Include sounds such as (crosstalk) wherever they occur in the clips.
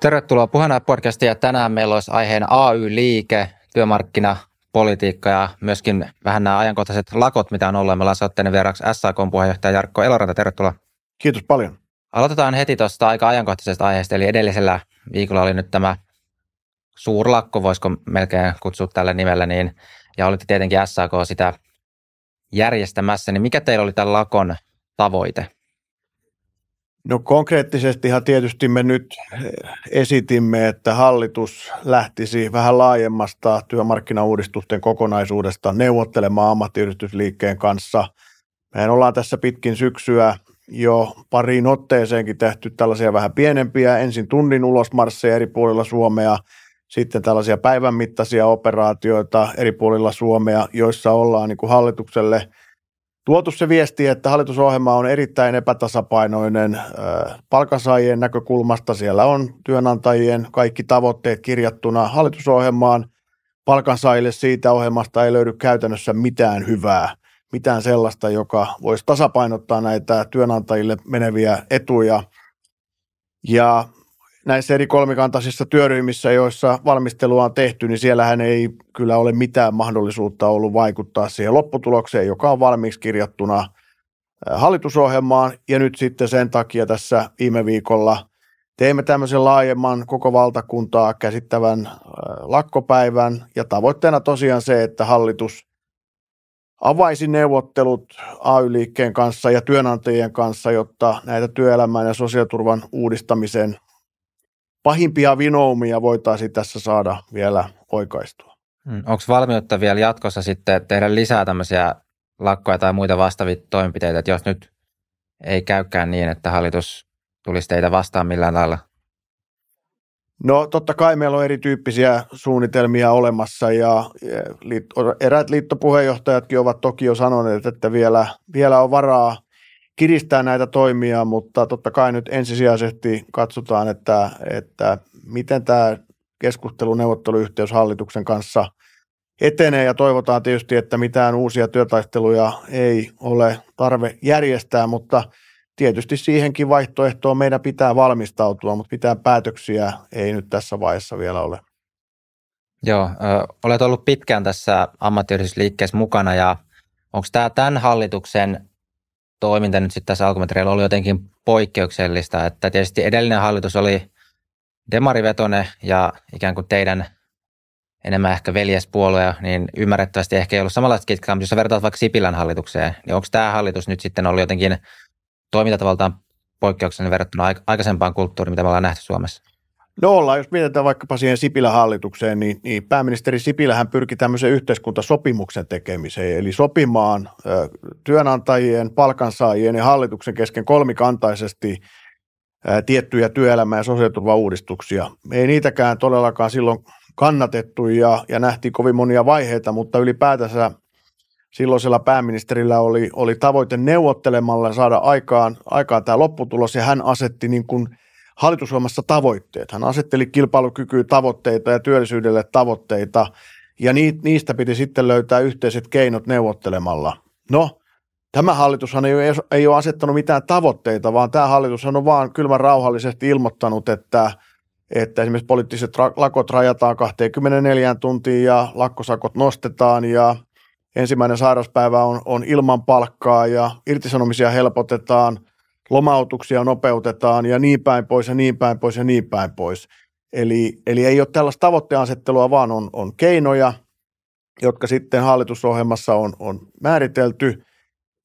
Tervetuloa puheena podcastiin ja tänään meillä olisi aiheena AY-liike, työmarkkina, politiikka ja myöskin vähän nämä ajankohtaiset lakot, mitä on ollut. Me ollaan saatteinen vieraksi SAK puheenjohtaja Jarkko Eloranta, tervetuloa. Kiitos paljon. Aloitetaan heti tuosta aika ajankohtaisesta aiheesta, eli edellisellä viikolla oli nyt tämä suurlakko, voisiko melkein kutsua tällä nimellä, niin, ja olitte tietenkin SAK sitä järjestämässä, niin mikä teillä oli tämän lakon tavoite? No konkreettisestihan tietysti me nyt esitimme, että hallitus lähtisi vähän laajemmasta työmarkkinauudistusten kokonaisuudesta neuvottelemaan ammattiyhdistysliikkeen kanssa. Mehän ollaan tässä pitkin syksyä jo pariin otteeseenkin tehty tällaisia vähän pienempiä, ensin tunnin ulosmarsseja eri puolilla Suomea, sitten tällaisia päivän mittaisia operaatioita eri puolilla Suomea, joissa ollaan niin kuin hallitukselle – tuotu se viesti, että hallitusohjelma on erittäin epätasapainoinen palkansaajien näkökulmasta. Siellä on työnantajien kaikki tavoitteet kirjattuna hallitusohjelmaan. Palkansaajille siitä ohjelmasta ei löydy käytännössä mitään hyvää, mitään sellaista, joka voisi tasapainottaa näitä työnantajille meneviä etuja. Ja näissä eri kolmikantaisissa työryhmissä, joissa valmistelua on tehty, niin siellähän ei kyllä ole mitään mahdollisuutta ollut vaikuttaa siihen lopputulokseen, joka on valmiiksi kirjattuna hallitusohjelmaan. Ja nyt sitten sen takia tässä viime viikolla teimme tämmöisen laajemman koko valtakuntaa käsittävän lakkopäivän. Ja tavoitteena tosiaan se, että hallitus avaisi neuvottelut AY-liikkeen kanssa ja työnantajien kanssa, jotta näitä työelämän ja sosiaaliturvan uudistamisen pahimpia vinoumia voitaisiin tässä saada vielä oikaistua. Hmm. Onko valmiutta vielä jatkossa sitten tehdä lisää tämmöisiä lakkoja tai muita vastaavia toimenpiteitä, että jos nyt ei käykään niin, että hallitus tulisi teitä vastaan millään lailla? No totta kai meillä on erityyppisiä suunnitelmia olemassa ja eräät liittopuheenjohtajatkin ovat toki jo sanoneet, että vielä, vielä on varaa kiristää näitä toimia, mutta totta kai nyt ensisijaisesti katsotaan, että, että miten tämä keskustelu, neuvotteluyhteys hallituksen kanssa etenee ja toivotaan tietysti, että mitään uusia työtaisteluja ei ole tarve järjestää, mutta tietysti siihenkin vaihtoehtoon meidän pitää valmistautua, mutta mitään päätöksiä ei nyt tässä vaiheessa vielä ole. Joo, ö, olet ollut pitkään tässä ammattiyhdistysliikkeessä mukana ja onko tämä tämän hallituksen toiminta nyt sitten tässä alkumetreillä oli jotenkin poikkeuksellista, että tietysti edellinen hallitus oli demarivetone ja ikään kuin teidän enemmän ehkä veljespuolue, niin ymmärrettävästi ehkä ei ollut samanlaista kitkaa, mutta jos vertaat vaikka Sipilän hallitukseen, niin onko tämä hallitus nyt sitten ollut jotenkin toimintatavaltaan poikkeuksellinen verrattuna aikaisempaan kulttuuriin, mitä me ollaan nähty Suomessa? No ollaan, jos mietitään vaikkapa siihen Sipilän hallitukseen, niin, niin pääministeri Sipilähän pyrki tämmöisen yhteiskuntasopimuksen tekemiseen, eli sopimaan ö, työnantajien, palkansaajien ja hallituksen kesken kolmikantaisesti ö, tiettyjä työelämä- ja sosiaaliturvauudistuksia. Ei niitäkään todellakaan silloin kannatettu ja, ja nähtiin kovin monia vaiheita, mutta ylipäätänsä silloisella pääministerillä oli, oli tavoite neuvottelemalla saada aikaan, aikaan tämä lopputulos ja hän asetti niin kuin – hallitusohjelmassa tavoitteet. Hän asetteli kilpailukykyä tavoitteita ja työllisyydelle tavoitteita, ja niistä piti sitten löytää yhteiset keinot neuvottelemalla. No, tämä hallitushan ei ole, ei ole asettanut mitään tavoitteita, vaan tämä hallitus on vaan kylmän rauhallisesti ilmoittanut, että, että esimerkiksi poliittiset lakot rajataan 24 tuntiin ja lakkosakot nostetaan ja ensimmäinen sairauspäivä on, on ilman palkkaa ja irtisanomisia helpotetaan – lomautuksia nopeutetaan ja niin päin pois ja niin päin pois ja niin päin pois. Eli, eli ei ole tällaista tavoitteasettelua, vaan on, on keinoja, jotka sitten hallitusohjelmassa on, on määritelty.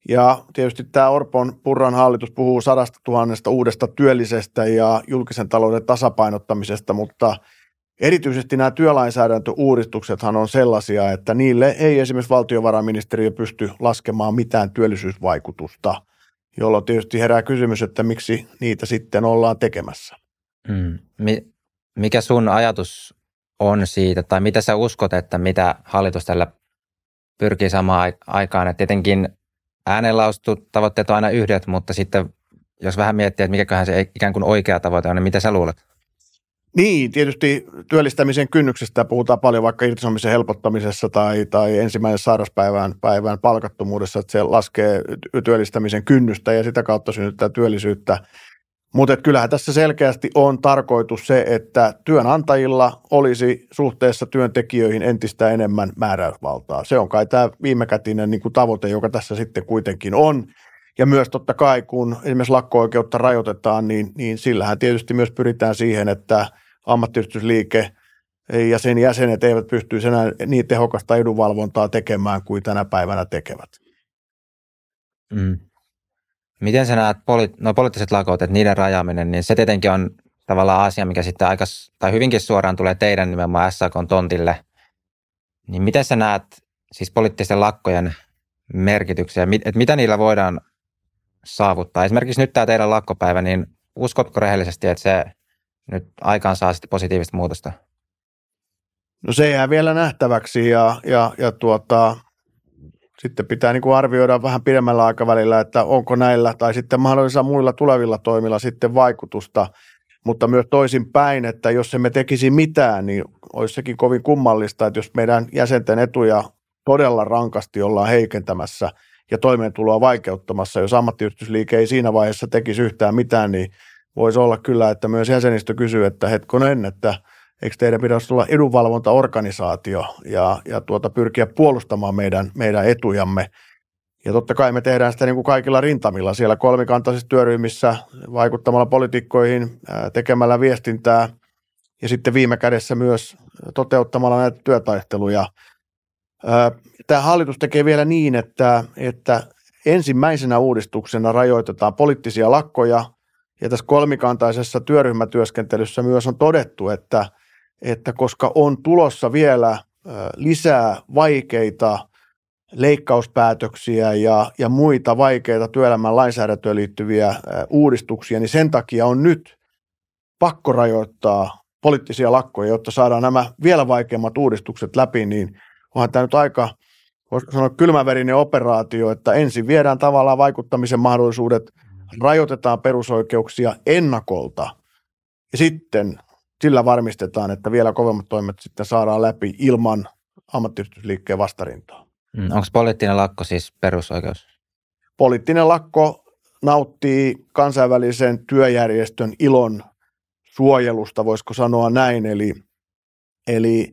Ja tietysti tämä Orpon Purran hallitus puhuu sadasta tuhannesta uudesta työllisestä ja julkisen talouden tasapainottamisesta, mutta erityisesti nämä työlainsäädäntöuudistuksethan on sellaisia, että niille ei esimerkiksi valtiovarainministeriö pysty laskemaan mitään työllisyysvaikutusta – jolloin tietysti herää kysymys, että miksi niitä sitten ollaan tekemässä. Mm. Mikä sun ajatus on siitä, tai mitä sä uskot, että mitä hallitus tällä pyrkii samaan aikaan, että tietenkin äänenlaustu tavoitteet on aina yhdet, mutta sitten jos vähän miettii, että mikäköhän se ikään kuin oikea tavoite on, niin mitä sä luulet? Niin, tietysti työllistämisen kynnyksestä puhutaan paljon vaikka irtisanomisen helpottamisessa tai, tai ensimmäisen sairauspäivän päivän palkattomuudessa, että se laskee työllistämisen kynnystä ja sitä kautta synnyttää työllisyyttä. Mutta kyllähän tässä selkeästi on tarkoitus se, että työnantajilla olisi suhteessa työntekijöihin entistä enemmän määräysvaltaa. Se on kai tämä viimekätinen niin kuin tavoite, joka tässä sitten kuitenkin on. Ja myös totta kai, kun esimerkiksi lakko-oikeutta rajoitetaan, niin, niin sillähän tietysti myös pyritään siihen, että ammattiyhdistysliike ja sen jäsenet eivät pystyisi enää niin tehokasta edunvalvontaa tekemään kuin tänä päivänä tekevät. Mm. Miten sä näet poli- no, poliittiset lakot, että niiden rajaaminen, niin se tietenkin on tavallaan asia, mikä sitten aika, tai hyvinkin suoraan tulee teidän nimenomaan SAK tontille. Niin miten sä näet siis poliittisten lakkojen merkityksiä, että mitä niillä voidaan saavuttaa? Esimerkiksi nyt tämä teidän lakkopäivä, niin uskotko rehellisesti, että se nyt aikaan saa sitten positiivista muutosta? No se jää vielä nähtäväksi ja, ja, ja tuota, sitten pitää niin kuin arvioida vähän pidemmällä aikavälillä, että onko näillä tai sitten mahdollisilla muilla tulevilla toimilla sitten vaikutusta, mutta myös toisin päin, että jos emme tekisi mitään, niin olisi sekin kovin kummallista, että jos meidän jäsenten etuja todella rankasti ollaan heikentämässä ja toimeentuloa vaikeuttamassa, jos ammattiyhdistysliike ei siinä vaiheessa tekisi yhtään mitään, niin voisi olla kyllä, että myös jäsenistö kysyy, että hetkonen, että – eikö teidän pitäisi olla edunvalvontaorganisaatio ja, ja tuota, pyrkiä puolustamaan meidän, meidän etujamme. Ja totta kai me tehdään sitä niin kuin kaikilla rintamilla siellä kolmikantaisissa työryhmissä vaikuttamalla poliitikkoihin, tekemällä viestintää ja sitten viime kädessä myös toteuttamalla näitä työtaisteluja. Tämä hallitus tekee vielä niin, että, että ensimmäisenä uudistuksena rajoitetaan poliittisia lakkoja. Ja tässä kolmikantaisessa työryhmätyöskentelyssä myös on todettu, että – että koska on tulossa vielä lisää vaikeita leikkauspäätöksiä ja, ja muita vaikeita työelämän lainsäädäntöön liittyviä uudistuksia, niin sen takia on nyt pakko rajoittaa poliittisia lakkoja, jotta saadaan nämä vielä vaikeammat uudistukset läpi, niin onhan tämä nyt aika, voisi sanoa kylmäverinen operaatio, että ensin viedään tavallaan vaikuttamisen mahdollisuudet, rajoitetaan perusoikeuksia ennakolta ja sitten sillä varmistetaan, että vielä kovemmat toimet sitten saadaan läpi ilman ammattiyhdistysliikkeen vastarintaa. Mm, Onko poliittinen lakko siis perusoikeus? Poliittinen lakko nauttii kansainvälisen työjärjestön ilon suojelusta, voisiko sanoa näin. Eli, eli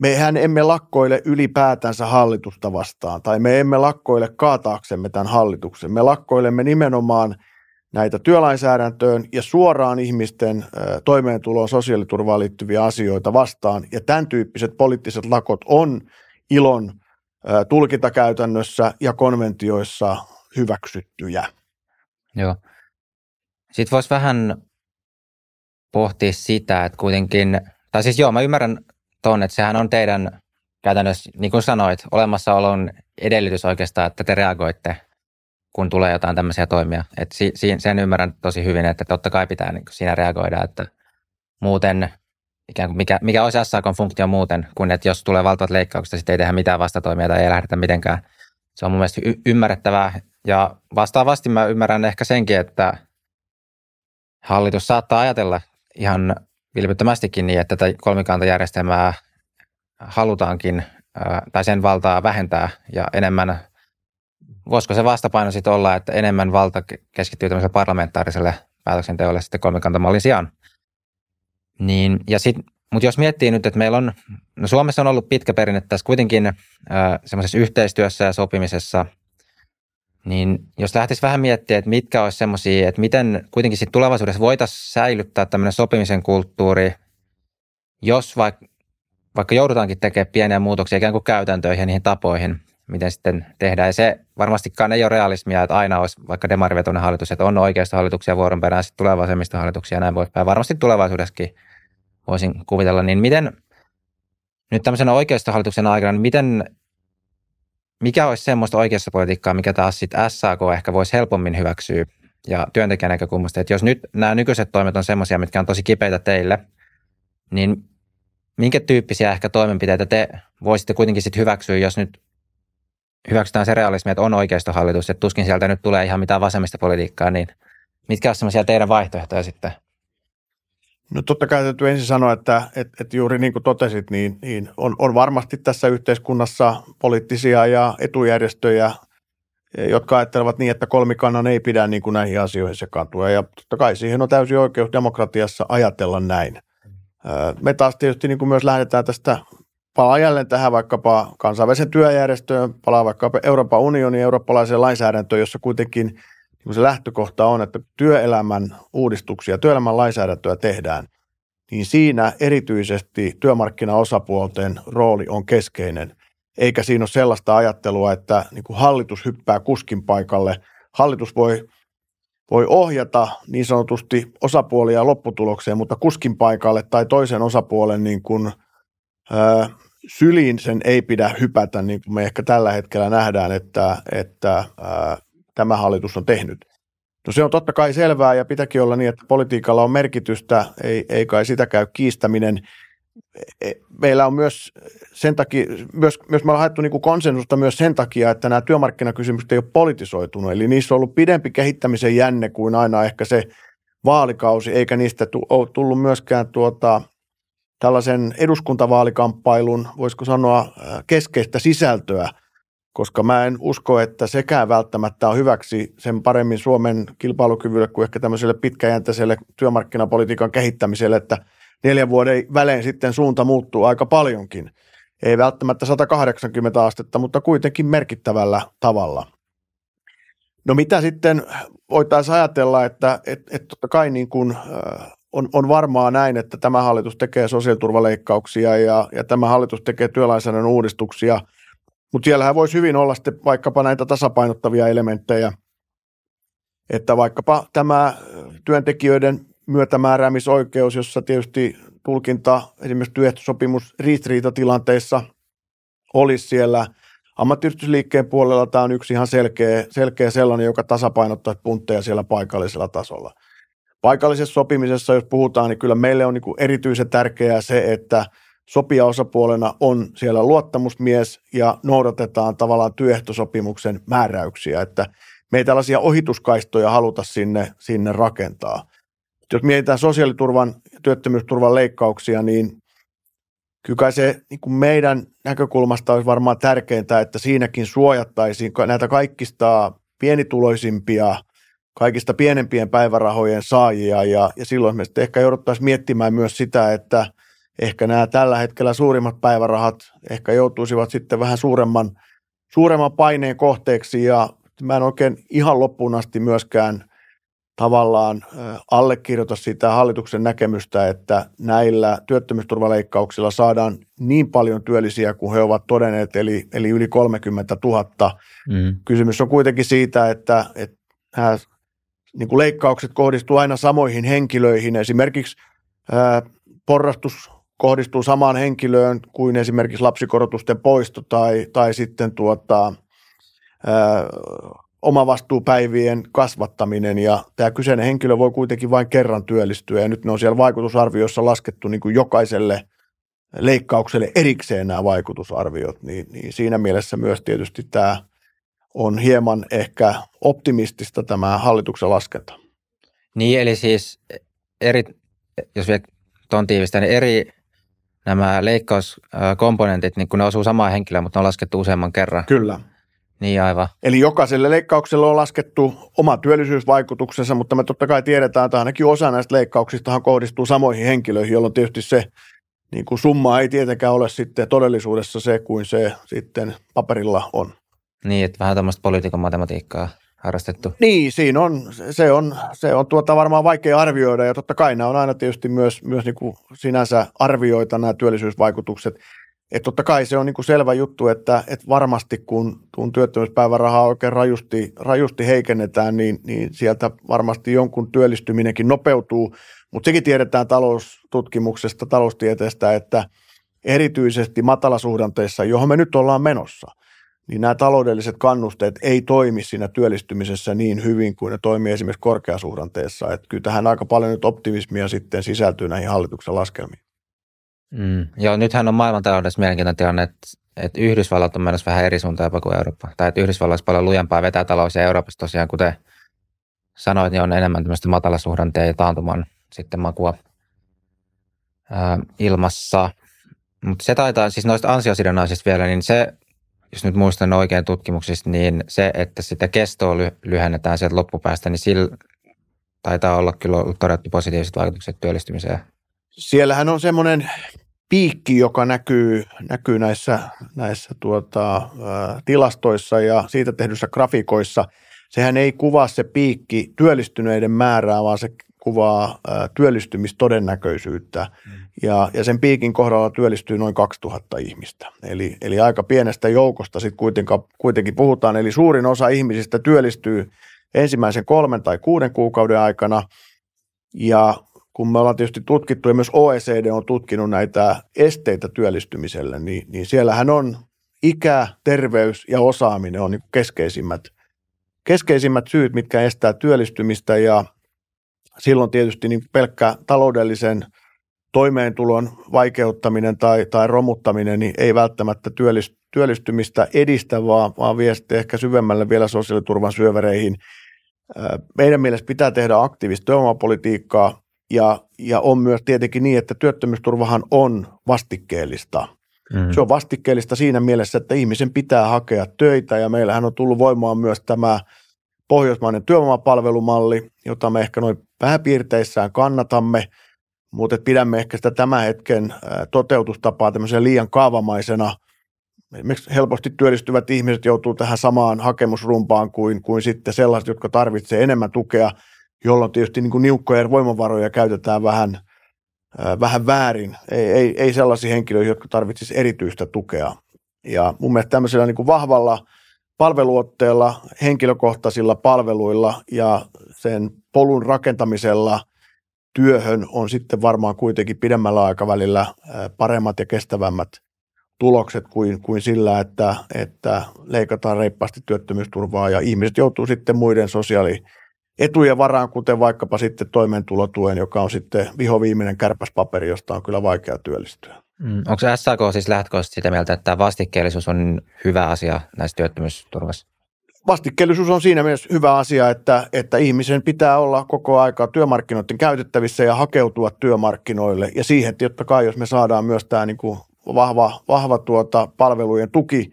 mehän emme lakkoile ylipäätänsä hallitusta vastaan, tai me emme lakkoile kaataaksemme tämän hallituksen. Me lakkoilemme nimenomaan – näitä työlainsäädäntöön ja suoraan ihmisten toimeentuloon sosiaaliturvaan liittyviä asioita vastaan. Ja tämän tyyppiset poliittiset lakot on ilon tulkintakäytännössä ja konventioissa hyväksyttyjä. Joo. Sitten voisi vähän pohtia sitä, että kuitenkin, tai siis joo, mä ymmärrän tuon, että sehän on teidän käytännössä, niin kuin sanoit, olemassaolon edellytys oikeastaan, että te reagoitte kun tulee jotain tämmöisiä toimia. Et si, si, sen ymmärrän tosi hyvin, että totta kai pitää niin siinä reagoida, että muuten ikään kuin mikä, mikä olisi SAK-funktio muuten, kuin että jos tulee valtavat leikkaukset, sitten ei tehdä mitään vastatoimia tai ei lähdetä mitenkään. Se on mun mielestä y- ymmärrettävää ja vastaavasti mä ymmärrän ehkä senkin, että hallitus saattaa ajatella ihan vilpittömästikin niin, että tätä kolmikantajärjestelmää halutaankin tai sen valtaa vähentää ja enemmän voisiko se vastapaino sitten olla, että enemmän valta keskittyy tämmöiselle parlamentaariselle päätöksenteolle sitten kolmikantamallin sijaan? Niin, ja sit, mutta jos miettii nyt, että meillä on, no Suomessa on ollut pitkä perinne tässä kuitenkin semmoisessa yhteistyössä ja sopimisessa, niin jos lähtisi vähän miettimään, että mitkä olisi semmoisia, että miten kuitenkin sitten tulevaisuudessa voitaisiin säilyttää tämmöinen sopimisen kulttuuri, jos vaikka, vaikka joudutaankin tekemään pieniä muutoksia ikään kuin käytäntöihin ja niihin tapoihin, miten sitten tehdään. Ja se varmastikaan ei ole realismia, että aina olisi vaikka demarivetoinen hallitus, että on oikeasta hallituksia vuoron perään, sitten tulee vasemmistohallituksia ja näin poispäin. Varmasti tulevaisuudessakin voisin kuvitella. Niin miten nyt tämmöisenä oikeistohallituksen aikana, niin miten, mikä olisi semmoista politiikkaa, mikä taas sitten SAK ehkä voisi helpommin hyväksyä ja työntekijän näkökulmasta, että jos nyt nämä nykyiset toimet on semmoisia, mitkä on tosi kipeitä teille, niin minkä tyyppisiä ehkä toimenpiteitä te voisitte kuitenkin sitten hyväksyä, jos nyt hyväksytään se realismi, että on oikeistohallitus, että tuskin sieltä nyt tulee ihan mitään vasemmista politiikkaa, niin mitkä on semmoisia teidän vaihtoehtoja sitten? No totta kai täytyy ensin sanoa, että, että, että juuri niin kuin totesit, niin, niin on, on varmasti tässä yhteiskunnassa poliittisia ja etujärjestöjä, jotka ajattelevat niin, että kolmikannan ei pidä niin kuin näihin asioihin sekaantua. Ja totta kai siihen on täysin oikeus demokratiassa ajatella näin. Me taas tietysti niin kuin myös lähdetään tästä, palaa jälleen tähän vaikkapa kansainvälisen työjärjestöön, palaa vaikkapa Euroopan unionin eurooppalaiseen lainsäädäntöön, jossa kuitenkin niin se lähtökohta on, että työelämän uudistuksia, työelämän lainsäädäntöä tehdään, niin siinä erityisesti työmarkkinaosapuolten rooli on keskeinen eikä siinä ole sellaista ajattelua, että niin kuin hallitus hyppää kuskin paikalle. Hallitus voi, voi ohjata niin sanotusti osapuolia lopputulokseen, mutta kuskin paikalle tai toisen osapuolen niin kuin, ö, syliin sen ei pidä hypätä, niin kuin me ehkä tällä hetkellä nähdään, että, että ö, tämä hallitus on tehnyt. No se on totta kai selvää ja pitäkin olla niin, että politiikalla on merkitystä, ei, ei kai sitä käy kiistäminen – E, meillä on myös sen takia, myös, myös me ollaan niin konsensusta myös sen takia, että nämä työmarkkinakysymykset ei ole politisoitunut, eli niissä on ollut pidempi kehittämisen jänne kuin aina ehkä se vaalikausi, eikä niistä tullut myöskään tuota, tällaisen eduskuntavaalikamppailun, voisiko sanoa, keskeistä sisältöä, koska mä en usko, että sekään välttämättä on hyväksi sen paremmin Suomen kilpailukyvylle kuin ehkä tämmöiselle pitkäjänteiselle työmarkkinapolitiikan kehittämiselle, että – neljän vuoden välein sitten suunta muuttuu aika paljonkin. Ei välttämättä 180 astetta, mutta kuitenkin merkittävällä tavalla. No mitä sitten voitaisiin ajatella, että et, et totta kai niin kuin, äh, on, on varmaa näin, että tämä hallitus tekee sosiaaliturvaleikkauksia ja, ja tämä hallitus tekee työlainsäädännön uudistuksia, mutta siellähän voisi hyvin olla sitten vaikkapa näitä tasapainottavia elementtejä, että vaikkapa tämä työntekijöiden myötämääräämisoikeus, jossa tietysti tulkinta esimerkiksi työehtosopimus ristiriitatilanteissa olisi siellä ammattiyhdistysliikkeen puolella. Tämä on yksi ihan selkeä, selkeä sellainen, joka tasapainottaa puntteja siellä paikallisella tasolla. Paikallisessa sopimisessa, jos puhutaan, niin kyllä meille on niin erityisen tärkeää se, että sopijaosapuolena on siellä luottamusmies ja noudatetaan tavallaan työehtosopimuksen määräyksiä, että me ei tällaisia ohituskaistoja haluta sinne, sinne rakentaa. Jos mietitään sosiaaliturvan ja työttömyysturvan leikkauksia, niin kyllä se niin kuin meidän näkökulmasta olisi varmaan tärkeintä, että siinäkin suojattaisiin näitä kaikista pienituloisimpia, kaikista pienempien päivärahojen saajia ja, ja silloin me sitten ehkä jouduttaisiin miettimään myös sitä, että ehkä nämä tällä hetkellä suurimmat päivärahat ehkä joutuisivat sitten vähän suuremman, suuremman paineen kohteeksi ja mä en oikein ihan loppuun asti myöskään tavallaan allekirjoita sitä hallituksen näkemystä, että näillä työttömyysturvaleikkauksilla saadaan niin paljon työllisiä kuin he ovat todenneet, eli, eli yli 30 000. Mm. Kysymys on kuitenkin siitä, että, että nämä niin kuin leikkaukset kohdistuu aina samoihin henkilöihin. Esimerkiksi ää, porrastus kohdistuu samaan henkilöön kuin esimerkiksi lapsikorotusten poisto tai, tai sitten tuota, ää, omavastuupäivien kasvattaminen. Ja tämä kyseinen henkilö voi kuitenkin vain kerran työllistyä. Ja nyt ne on siellä vaikutusarvioissa laskettu niin kuin jokaiselle leikkaukselle erikseen nämä vaikutusarviot, niin, niin siinä mielessä myös tietysti tämä on hieman ehkä optimistista tämä hallituksen laskenta. Niin, eli siis eri, jos vielä tuon tiivistä, niin eri nämä leikkauskomponentit, niin kun ne osuu samaan henkilöön, mutta ne on laskettu useamman kerran. Kyllä. Niin aivan. Eli jokaiselle leikkaukselle on laskettu oma työllisyysvaikutuksensa, mutta me totta kai tiedetään, että ainakin osa näistä leikkauksista kohdistuu samoihin henkilöihin, jolloin tietysti se niin kuin summa ei tietenkään ole sitten todellisuudessa se kuin se sitten paperilla on. Niin, että vähän tämmöistä poliitikon matematiikkaa harrastettu. Niin, siinä on, se on, se on tuota varmaan vaikea arvioida ja totta kai nämä on aina tietysti myös, myös niin kuin sinänsä arvioita nämä työllisyysvaikutukset – että totta kai se on niin kuin selvä juttu, että, että varmasti kun, kun työttömyyspäivärahaa oikein rajusti, rajusti heikennetään, niin, niin sieltä varmasti jonkun työllistyminenkin nopeutuu. Mutta sekin tiedetään taloustutkimuksesta, taloustieteestä, että erityisesti matalasuhdanteissa, johon me nyt ollaan menossa, niin nämä taloudelliset kannusteet ei toimi siinä työllistymisessä niin hyvin kuin ne toimii esimerkiksi korkeasuhdanteessa. Että kyllä tähän aika paljon nyt optimismia sitten sisältyy näihin hallituksen laskelmiin. Mm. Joo, nythän on maailmantaloudessa mielenkiintoinen tilanne, että, että Yhdysvallat on menossa vähän eri suuntaan jopa kuin Eurooppa. Tai että Yhdysvalloissa paljon lujempaa vetää talous ja Euroopassa tosiaan, kuten sanoit, niin on enemmän tämmöistä matalasuhdanteen ja taantuman sitten makua ää, ilmassa. Mutta se taitaa, siis noista ansiosidonnaisista vielä, niin se jos nyt muistan oikein tutkimuksista, niin se, että sitä kestoa lyhennetään sieltä loppupäästä, niin sillä taitaa olla kyllä todettu positiiviset vaikutukset työllistymiseen. Siellähän on semmoinen piikki, joka näkyy, näkyy näissä, näissä tuota, tilastoissa ja siitä tehdyissä grafikoissa. Sehän ei kuvaa se piikki työllistyneiden määrää, vaan se kuvaa työllistymistodennäköisyyttä. Mm. Ja, ja sen piikin kohdalla työllistyy noin 2000 ihmistä. Eli, eli aika pienestä joukosta sitten kuitenkin, kuitenkin puhutaan. Eli suurin osa ihmisistä työllistyy ensimmäisen kolmen tai kuuden kuukauden aikana. Ja kun me ollaan tietysti tutkittu ja myös OECD on tutkinut näitä esteitä työllistymiselle, niin, niin siellähän on ikä, terveys ja osaaminen on niin keskeisimmät, keskeisimmät syyt, mitkä estää työllistymistä ja silloin tietysti niin pelkkä taloudellisen toimeentulon vaikeuttaminen tai, tai romuttaminen niin ei välttämättä työllistymistä edistä, vaan, vaan vie sitten ehkä syvemmälle vielä sosiaaliturvan syövereihin. Meidän mielestä pitää tehdä aktiivista työvoimapolitiikkaa, ja, ja on myös tietenkin niin, että työttömyysturvahan on vastikkeellista. Mm. Se on vastikkeellista siinä mielessä, että ihmisen pitää hakea töitä ja meillähän on tullut voimaan myös tämä pohjoismainen työvoimapalvelumalli, jota me ehkä noin pääpiirteissään kannatamme, mutta pidämme ehkä sitä tämän hetken toteutustapaa tämmöisen liian kaavamaisena. Esimerkiksi helposti työllistyvät ihmiset joutuu tähän samaan hakemusrumpaan kuin, kuin sitten sellaiset, jotka tarvitsevat enemmän tukea – jolloin tietysti niin kuin niukkoja voimavaroja käytetään vähän, vähän väärin. Ei, ei, ei sellaisia henkilöitä, jotka tarvitsisivat erityistä tukea. Ja mun mielestä tämmöisellä niin kuin vahvalla palveluotteella, henkilökohtaisilla palveluilla ja sen polun rakentamisella työhön on sitten varmaan kuitenkin pidemmällä aikavälillä paremmat ja kestävämmät tulokset kuin, kuin sillä, että, että leikataan reippaasti työttömyysturvaa ja ihmiset joutuu sitten muiden sosiaali- etujen varaan, kuten vaikkapa sitten toimeentulotuen, joka on sitten vihoviimeinen kärpäspaperi, josta on kyllä vaikea työllistyä. Mm. Onko SAK siis lähtökohtaisesti sitä mieltä, että vastikkeellisuus on hyvä asia näissä työttömyysturvassa? Vastikkeellisuus on siinä mielessä hyvä asia, että, että ihmisen pitää olla koko aikaa työmarkkinoiden käytettävissä ja hakeutua työmarkkinoille. Ja siihen totta kai, jos me saadaan myös tämä niin kuin vahva, vahva tuota palvelujen tuki,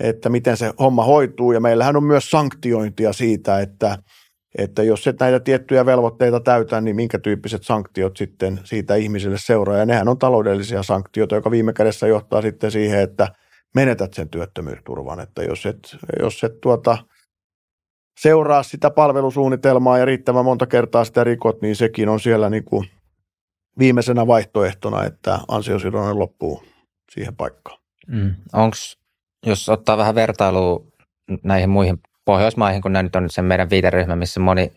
että miten se homma hoituu. Ja meillähän on myös sanktiointia siitä, että – että jos et näitä tiettyjä velvoitteita täytä, niin minkä tyyppiset sanktiot sitten siitä ihmiselle seuraa. Ja nehän on taloudellisia sanktioita, joka viime kädessä johtaa sitten siihen, että menetät sen työttömyysturvan. Että jos et, jos et tuota, seuraa sitä palvelusuunnitelmaa ja riittävän monta kertaa sitä rikot, niin sekin on siellä niin kuin viimeisenä vaihtoehtona, että ansiosidonnainen loppuu siihen paikkaan. Mm. Onko, jos ottaa vähän vertailua näihin muihin Pohjoismaihin, kun nämä nyt on sen meidän viiteryhmä, missä moni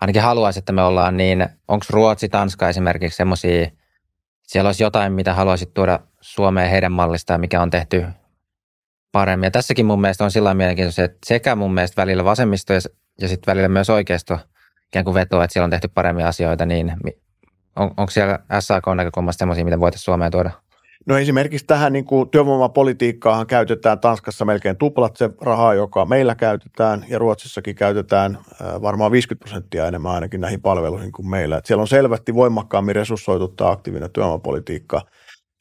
ainakin haluaisi, että me ollaan, niin onko Ruotsi, Tanska esimerkiksi semmoisia, siellä olisi jotain, mitä haluaisit tuoda Suomeen heidän mallistaan, mikä on tehty paremmin. Ja tässäkin mun mielestä on sillä mielenkiintoista, että sekä mun mielestä välillä vasemmisto ja, ja sitten välillä myös oikeisto ikään kuin vetoo, että siellä on tehty paremmin asioita, niin on, onko siellä SAK näkökulmasta semmoisia, mitä voitaisiin Suomeen tuoda? No esimerkiksi tähän niin kuin työvoimapolitiikkaahan käytetään Tanskassa melkein tuplat se rahaa, joka meillä käytetään ja Ruotsissakin käytetään varmaan 50 prosenttia enemmän ainakin näihin palveluihin kuin meillä. Et siellä on selvästi voimakkaammin resurssoitu tämä aktiivinen työvoimapolitiikka.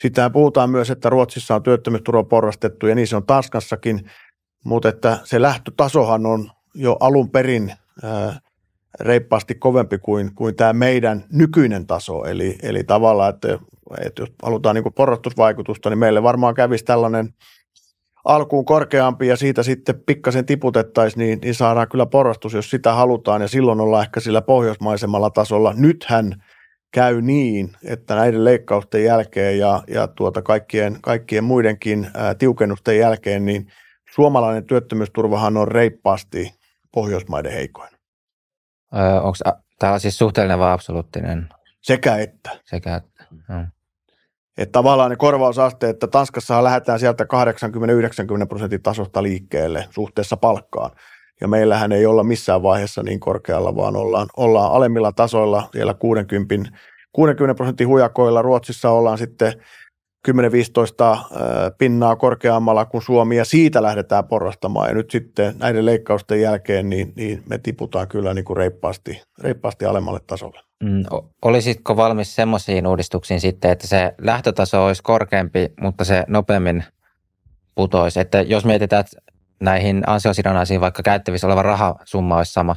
Sittenhän puhutaan myös, että Ruotsissa on työttömyysturva porrastettu ja niin se on Tanskassakin, mutta että se lähtötasohan on jo alun perin reippaasti kovempi kuin, kuin tämä meidän nykyinen taso. Eli, eli tavallaan, että että jos halutaan niin porrastusvaikutusta, niin meille varmaan kävisi tällainen alkuun korkeampi ja siitä sitten pikkasen tiputettaisiin, niin, niin saadaan kyllä porrastus, jos sitä halutaan ja silloin ollaan ehkä sillä pohjoismaisemmalla tasolla. Nythän käy niin, että näiden leikkausten jälkeen ja, ja tuota kaikkien, kaikkien muidenkin ää, tiukennusten jälkeen, niin suomalainen työttömyysturvahan on reippaasti Pohjoismaiden heikoin. Öö, Onko tämä siis suhteellinen vai absoluuttinen? Sekä että. Sekä että. Hmm. Että tavallaan ne korvausasteet, että Tanskassa lähdetään sieltä 80-90 prosentin tasosta liikkeelle suhteessa palkkaan. Ja meillähän ei olla missään vaiheessa niin korkealla, vaan ollaan, ollaan alemmilla tasoilla siellä 60, 60 prosentin hujakoilla. Ruotsissa ollaan sitten 10-15 pinnaa korkeammalla kuin Suomi ja siitä lähdetään porrastamaan. Ja nyt sitten näiden leikkausten jälkeen niin, niin me tiputaan kyllä niin kuin reippaasti, reippaasti alemmalle tasolle. Mm, olisitko valmis semmoisiin uudistuksiin sitten, että se lähtötaso olisi korkeampi, mutta se nopeammin putoisi. Että jos mietitään, että näihin ansiosidonnaisiin vaikka käyttävissä oleva rahasumma olisi sama,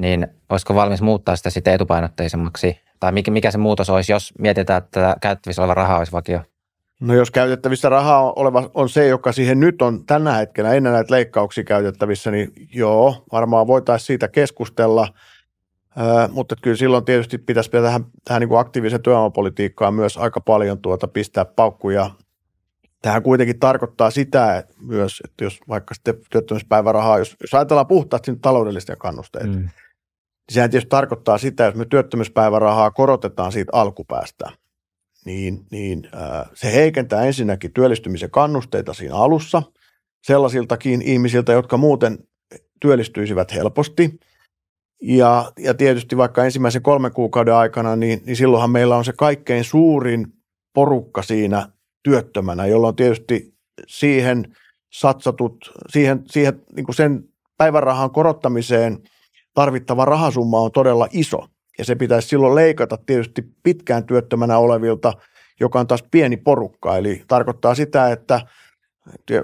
niin olisiko valmis muuttaa sitä sitten etupainotteisemmaksi? Tai mikä, mikä se muutos olisi, jos mietitään, että käyttävissä oleva raha olisi vakio? No jos käytettävissä rahaa oleva on se, joka siihen nyt on tänä hetkenä ennen näitä leikkauksia käytettävissä, niin joo, varmaan voitaisiin siitä keskustella. Ö, mutta kyllä silloin tietysti pitäisi tähän, tähän niin kuin aktiivisen työvoimapolitiikkaan myös aika paljon tuota pistää paukkuja. Tähän kuitenkin tarkoittaa sitä että myös, että jos vaikka sitten työttömyyspäivärahaa, jos, jos ajatellaan puhtaasti taloudellisia kannusteita, mm. Niin sehän tietysti tarkoittaa sitä, että me työttömyyspäivärahaa korotetaan siitä alkupäästä – niin, niin se heikentää ensinnäkin työllistymisen kannusteita siinä alussa sellaisiltakin ihmisiltä, jotka muuten työllistyisivät helposti. Ja, ja tietysti vaikka ensimmäisen kolmen kuukauden aikana, niin, niin silloinhan meillä on se kaikkein suurin porukka siinä työttömänä, jolloin tietysti siihen satsatut, siihen, siihen niin kuin sen päivärahan korottamiseen tarvittava rahasumma on todella iso. Ja se pitäisi silloin leikata tietysti pitkään työttömänä olevilta, joka on taas pieni porukka. Eli tarkoittaa sitä, että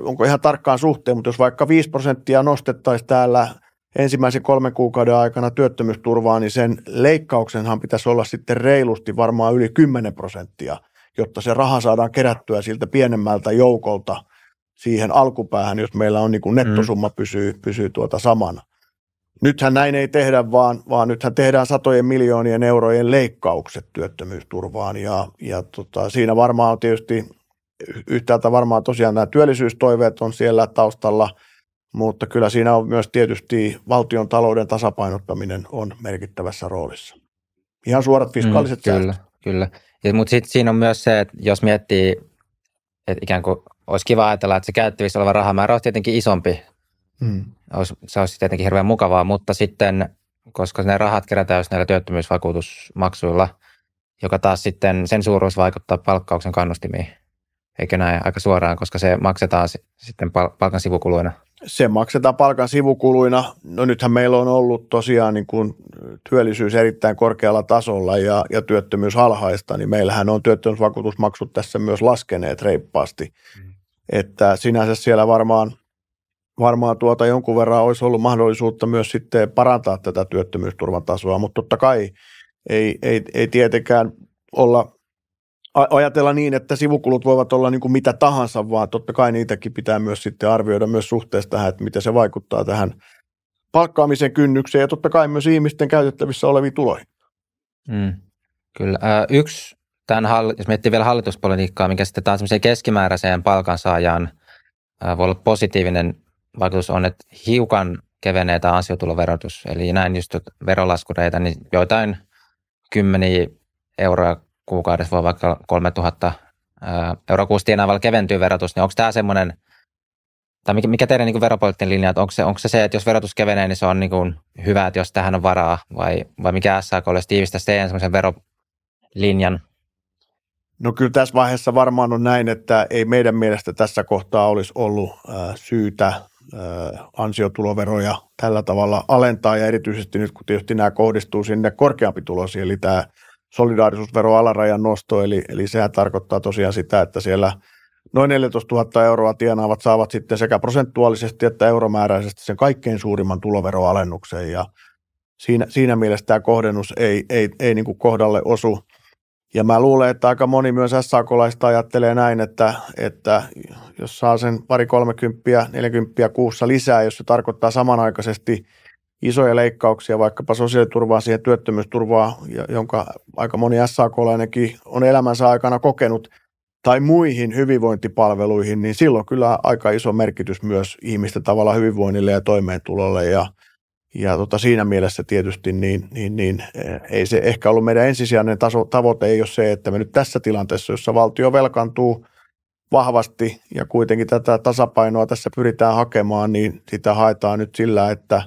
onko ihan tarkkaan suhteen, mutta jos vaikka 5 prosenttia nostettaisiin täällä ensimmäisen kolmen kuukauden aikana työttömyysturvaa, niin sen leikkauksenhan pitäisi olla sitten reilusti varmaan yli 10 prosenttia, jotta se raha saadaan kerättyä siltä pienemmältä joukolta siihen alkupäähän, jos meillä on niin kuin nettosumma pysyy, pysyy tuota samana. Nythän näin ei tehdä, vaan, vaan nythän tehdään satojen miljoonien eurojen leikkaukset työttömyysturvaan ja, ja tota, siinä varmaan on tietysti yhtäältä varmaan tosiaan nämä työllisyystoiveet on siellä taustalla, mutta kyllä siinä on myös tietysti valtion talouden tasapainottaminen on merkittävässä roolissa. Ihan suorat fiskaaliset mm, Kyllä, kyllä. Ja, mutta sitten siinä on myös se, että jos miettii, että ikään kuin olisi kiva ajatella, että se käyttävissä oleva rahamäärä olisi tietenkin isompi Hmm. Olisi, se olisi tietenkin hirveän mukavaa, mutta sitten, koska ne rahat kerätään näillä työttömyysvakuutusmaksuilla, joka taas sitten sen suuruus vaikuttaa palkkauksen kannustimiin, eikö näin aika suoraan, koska se maksetaan sitten palkan sivukuluina. Se maksetaan palkan sivukuluina. No nythän meillä on ollut tosiaan niin kuin työllisyys erittäin korkealla tasolla ja, ja työttömyys alhaista, niin meillähän on työttömyysvakuutusmaksut tässä myös laskeneet reippaasti. Hmm. Että sinänsä siellä varmaan – varmaan tuota jonkun verran olisi ollut mahdollisuutta myös sitten parantaa tätä työttömyysturvan tasoa, mutta totta kai ei, ei, ei tietenkään olla ajatella niin, että sivukulut voivat olla niin kuin mitä tahansa, vaan totta kai niitäkin pitää myös sitten arvioida myös suhteessa tähän, että miten se vaikuttaa tähän palkkaamisen kynnykseen ja totta kai myös ihmisten käytettävissä oleviin tuloihin. Mm, kyllä. yksi, tämän, jos miettii vielä hallituspolitiikkaa, mikä sitten taas keskimääräiseen palkansaajan voi olla positiivinen vaikutus on, että hiukan kevenee tämä ansiotuloverotus. Eli näin just verolaskureita, niin joitain kymmeniä euroa kuukaudessa voi vaikka 3000 euroa kuusi tienaavalla keventyy verotus, niin onko tämä semmoinen, tai mikä, mikä teidän niin veropoliittinen linja, että onko se, onko se se, että jos verotus kevenee, niin se on niin kuin hyvä, että jos tähän on varaa, vai, vai mikä SAK olisi tiivistä teidän semmoisen verolinjan? No kyllä tässä vaiheessa varmaan on näin, että ei meidän mielestä tässä kohtaa olisi ollut syytä ansiotuloveroja tällä tavalla alentaa ja erityisesti nyt kun tietysti nämä kohdistuu sinne korkeampituloisiin, eli tämä solidaarisuusvero alarajan nosto, eli, eli sehän tarkoittaa tosiaan sitä, että siellä noin 14 000 euroa tienaavat saavat sitten sekä prosentuaalisesti että euromääräisesti sen kaikkein suurimman tuloveroalennuksen ja siinä, siinä mielessä tämä kohdennus ei, ei, ei niin kuin kohdalle osu. Ja mä luulen, että aika moni myös SAK-laista ajattelee näin, että, että jos saa sen pari kolmekymppiä, neljäkymppiä kuussa lisää, jos se tarkoittaa samanaikaisesti isoja leikkauksia vaikkapa sosiaaliturvaa siihen työttömyysturvaa, jonka aika moni SAK-lainenkin on elämänsä aikana kokenut, tai muihin hyvinvointipalveluihin, niin silloin kyllä aika iso merkitys myös ihmisten tavalla hyvinvoinnille ja toimeentulolle. Ja ja tota, siinä mielessä tietysti niin, niin, niin, eh, ei se ehkä ollut meidän ensisijainen taso, tavoite, ei ole se, että me nyt tässä tilanteessa, jossa valtio velkaantuu vahvasti ja kuitenkin tätä tasapainoa tässä pyritään hakemaan, niin sitä haetaan nyt sillä, että,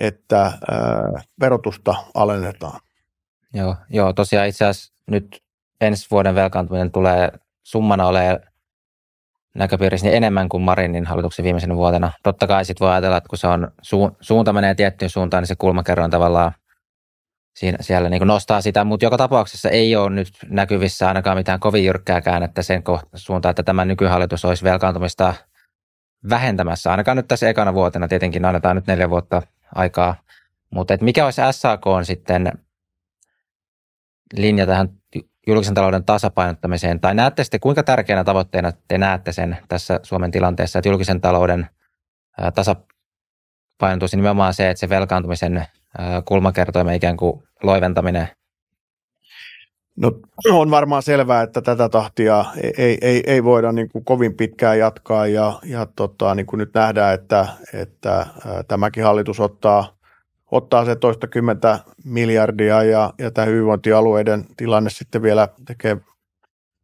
että ää, verotusta alennetaan. Joo, joo, tosiaan itse asiassa nyt ensi vuoden velkaantuminen tulee summana olemaan näköpiirissä niin enemmän kuin Marinin hallituksen viimeisenä vuotena. Totta kai sitten voi ajatella, että kun se on, suunta menee tiettyyn suuntaan, niin se kulmakerro on tavallaan siinä, siellä niin nostaa sitä, mutta joka tapauksessa ei ole nyt näkyvissä ainakaan mitään kovin jyrkkää käännettä sen suuntaan, että tämä nykyhallitus olisi velkaantumista vähentämässä, ainakaan nyt tässä ekana vuotena, tietenkin annetaan nyt neljä vuotta aikaa, mutta että mikä olisi SAK on sitten linja tähän julkisen talouden tasapainottamiseen, tai näette sitten, kuinka tärkeänä tavoitteena te näette sen tässä Suomen tilanteessa, että julkisen talouden tasapainotus nimenomaan se, että se velkaantumisen kulmakertoimen ikään kuin loiventaminen? No on varmaan selvää, että tätä tahtia ei, ei, ei voida niin kuin kovin pitkään jatkaa ja, ja tota, niin kuin nyt nähdään, että, että tämäkin hallitus ottaa, ottaa se toistakymmentä miljardia ja, ja tämä hyvinvointialueiden tilanne sitten vielä tekee,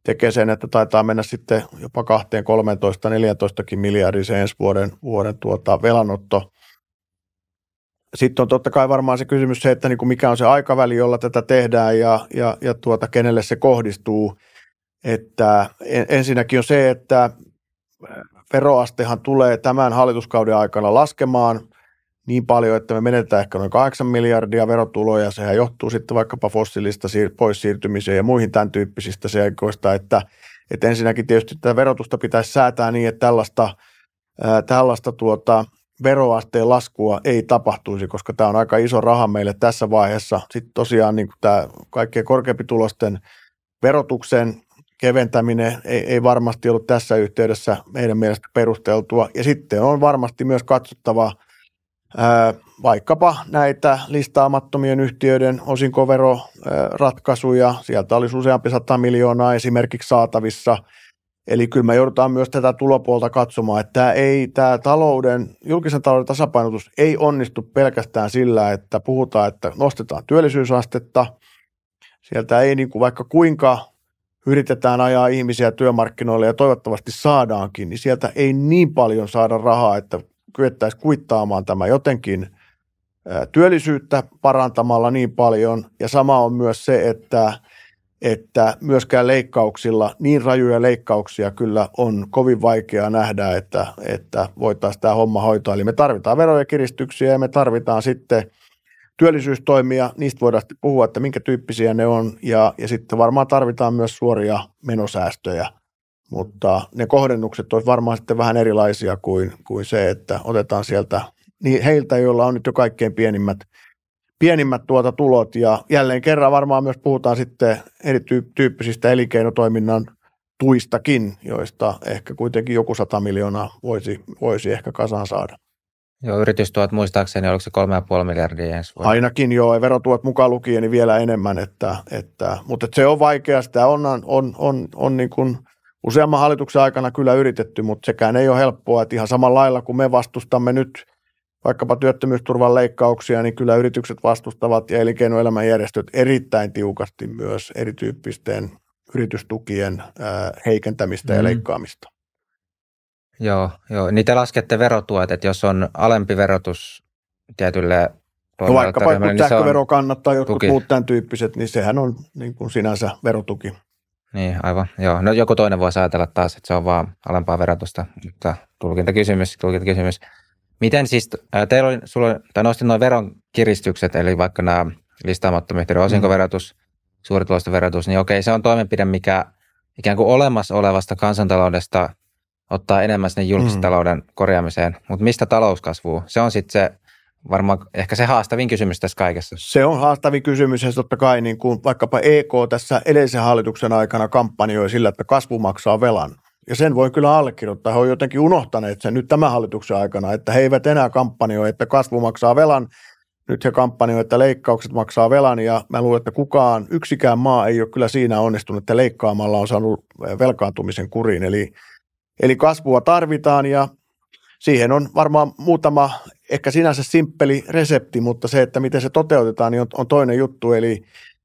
tekee sen, että taitaa mennä sitten jopa 2, 13, 14 miljardia se ensi vuoden, vuoden tuota velanotto sitten on totta kai varmaan se kysymys se, että niin kuin mikä on se aikaväli, jolla tätä tehdään ja, ja, ja tuota, kenelle se kohdistuu. Että ensinnäkin on se, että veroastehan tulee tämän hallituskauden aikana laskemaan niin paljon, että me menetään ehkä noin 8 miljardia verotuloja. Sehän johtuu sitten vaikkapa fossiilista siir- pois siirtymiseen ja muihin tämän tyyppisistä seikoista, että, että ensinnäkin tietysti tätä verotusta pitäisi säätää niin, että tällaista, ää, tällaista tuota, veroasteen laskua ei tapahtuisi, koska tämä on aika iso raha meille tässä vaiheessa. Sitten tosiaan niin tämä kaikkein korkeampitulosten verotuksen keventäminen ei, ei varmasti ollut tässä yhteydessä meidän mielestä perusteltua. Ja sitten on varmasti myös katsottava vaikkapa näitä listaamattomien yhtiöiden osinkoveroratkaisuja. Sieltä olisi useampi sata miljoonaa esimerkiksi saatavissa – Eli kyllä me joudutaan myös tätä tulopuolta katsomaan, että tämä, ei, tämä talouden, julkisen talouden tasapainotus ei onnistu pelkästään sillä, että puhutaan, että nostetaan työllisyysastetta. Sieltä ei niin kuin vaikka kuinka yritetään ajaa ihmisiä työmarkkinoille ja toivottavasti saadaankin, niin sieltä ei niin paljon saada rahaa, että kyettäisiin kuittaamaan tämä jotenkin työllisyyttä parantamalla niin paljon. Ja sama on myös se, että että myöskään leikkauksilla, niin rajuja leikkauksia kyllä on kovin vaikea nähdä, että, että voitaisiin tämä homma hoitaa. Eli me tarvitaan veroja kiristyksiä ja me tarvitaan sitten työllisyystoimia, niistä voidaan puhua, että minkä tyyppisiä ne on, ja, ja sitten varmaan tarvitaan myös suoria menosäästöjä, mutta ne kohdennukset ovat varmaan sitten vähän erilaisia kuin, kuin se, että otetaan sieltä niin heiltä, joilla on nyt jo kaikkein pienimmät pienimmät tuota tulot ja jälleen kerran varmaan myös puhutaan sitten erityyppisistä elinkeinotoiminnan tuistakin, joista ehkä kuitenkin joku sata miljoonaa voisi, voisi ehkä kasaan saada. Joo, yritystuot muistaakseni, oliko se 3,5 miljardia ensi vuonna? Ainakin joo, ja verotuot mukaan lukien niin vielä enemmän, että, että, mutta että se on vaikea, sitä on, on, on, on niin kuin useamman hallituksen aikana kyllä yritetty, mutta sekään ei ole helppoa, että ihan samalla lailla kuin me vastustamme nyt – vaikkapa työttömyysturvan leikkauksia, niin kyllä yritykset vastustavat ja elinkeinoelämän järjestöt erittäin tiukasti myös erityyppisten yritystukien heikentämistä mm. ja leikkaamista. Joo, joo. Niin te laskette verotuet, että jos on alempi verotus tietylle No vaikkapa joku niin sähkövero kannattaa, jotkut tuki. muut tämän tyyppiset, niin sehän on niin kuin sinänsä verotuki. Niin, aivan. Joo. No joku toinen voisi ajatella taas, että se on vaan alempaa verotusta, mutta tulkintakysymys, tulkintakysymys. Miten siis, ää, teillä oli, sulla, tai nostin noin veronkiristykset, eli vaikka nämä listaamattomien yhtiöiden osinkoverotus, mm. suuritulosten verotus, niin okei, se on toimenpide, mikä ikään kuin olemassa olevasta kansantaloudesta ottaa enemmän sinne julkisen mm. talouden korjaamiseen. Mutta mistä talouskasvuu? Se on sitten se varmaan ehkä se haastavin kysymys tässä kaikessa. Se on haastavin kysymys ja totta kai niin kuin vaikkapa EK tässä edellisen hallituksen aikana kampanjoi sillä, että kasvu maksaa velan. Ja sen voi kyllä allekirjoittaa. He ovat jotenkin unohtaneet sen nyt tämän hallituksen aikana, että he eivät enää kampanjoi, että kasvu maksaa velan. Nyt he kampanjoi, että leikkaukset maksaa velan ja mä luulen, että kukaan, yksikään maa ei ole kyllä siinä onnistunut, että leikkaamalla on saanut velkaantumisen kuriin. Eli, eli kasvua tarvitaan ja siihen on varmaan muutama ehkä sinänsä simppeli resepti, mutta se, että miten se toteutetaan, niin on, on toinen juttu. Eli,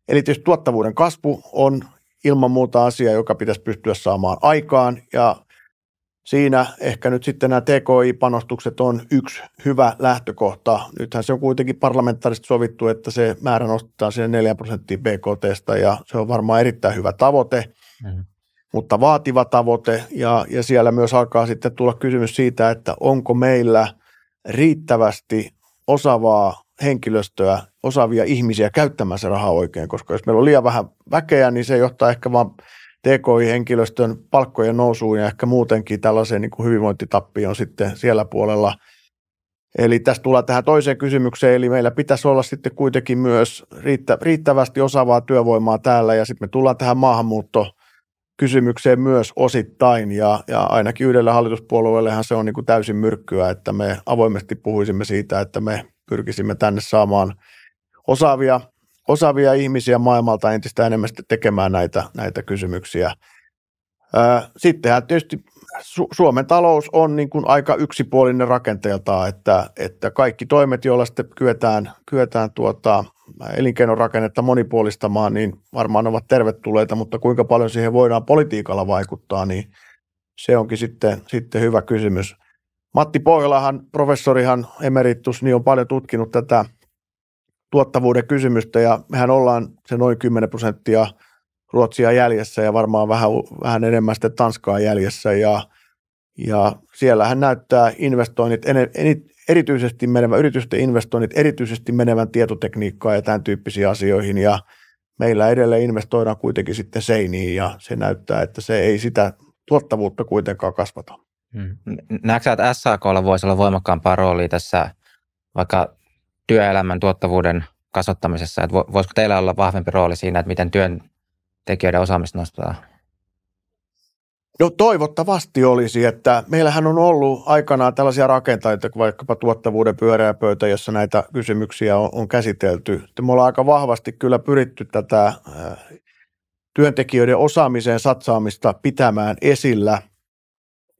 eli tietysti tuottavuuden kasvu on ilman muuta asia, joka pitäisi pystyä saamaan aikaan ja siinä ehkä nyt sitten nämä TKI-panostukset on yksi hyvä lähtökohta. Nythän se on kuitenkin parlamentaarisesti sovittu, että se määrä nostetaan sinne 4 prosenttia BKTstä ja se on varmaan erittäin hyvä tavoite, mm. Mutta vaativa tavoite ja, ja siellä myös alkaa sitten tulla kysymys siitä, että onko meillä riittävästi osaavaa henkilöstöä, osaavia ihmisiä käyttämään se raha oikein, koska jos meillä on liian vähän väkeä, niin se johtaa ehkä vaan TKI-henkilöstön palkkojen nousuun ja ehkä muutenkin tällaiseen niin kuin hyvinvointitappioon sitten siellä puolella. Eli tästä tullaan tähän toiseen kysymykseen, eli meillä pitäisi olla sitten kuitenkin myös riittä, riittävästi osaavaa työvoimaa täällä, ja sitten me tullaan tähän maahanmuutto kysymykseen myös osittain, ja, ja ainakin yhdellä hallituspuolueellehan se on niin kuin täysin myrkkyä, että me avoimesti puhuisimme siitä, että me pyrkisimme tänne saamaan osaavia osaavia ihmisiä maailmalta entistä enemmän tekemään näitä, näitä kysymyksiä. Sittenhän tietysti Su- Suomen talous on niin kuin aika yksipuolinen rakenteeltaan, että, että kaikki toimet, joilla sitten kyetään, kyetään tuota, elinkeinorakennetta monipuolistamaan, niin varmaan ovat tervetulleita, mutta kuinka paljon siihen voidaan politiikalla vaikuttaa, niin se onkin sitten, sitten hyvä kysymys. Matti Pohjolahan, professorihan emeritus, niin on paljon tutkinut tätä tuottavuuden kysymystä ja mehän ollaan se noin 10 prosenttia Ruotsia jäljessä ja varmaan vähän, vähän enemmän sitten Tanskaa jäljessä ja, ja siellähän näyttää investoinnit, erityisesti menevän, yritysten investoinnit erityisesti menevän tietotekniikkaa ja tämän tyyppisiin asioihin ja meillä edelleen investoidaan kuitenkin sitten seiniin ja se näyttää, että se ei sitä tuottavuutta kuitenkaan kasvata. Hmm. Näetkö että SAKlla voisi olla voimakkaampaa roolia tässä vaikka työelämän tuottavuuden kasvattamisessa? Että voisiko teillä olla vahvempi rooli siinä, että miten työntekijöiden osaamista nostetaan? No toivottavasti olisi, että meillähän on ollut aikanaan tällaisia rakentajia, vaikkapa tuottavuuden pyöreä pöytä, jossa näitä kysymyksiä on, on käsitelty. Me ollaan aika vahvasti kyllä pyritty tätä työntekijöiden osaamiseen satsaamista pitämään esillä –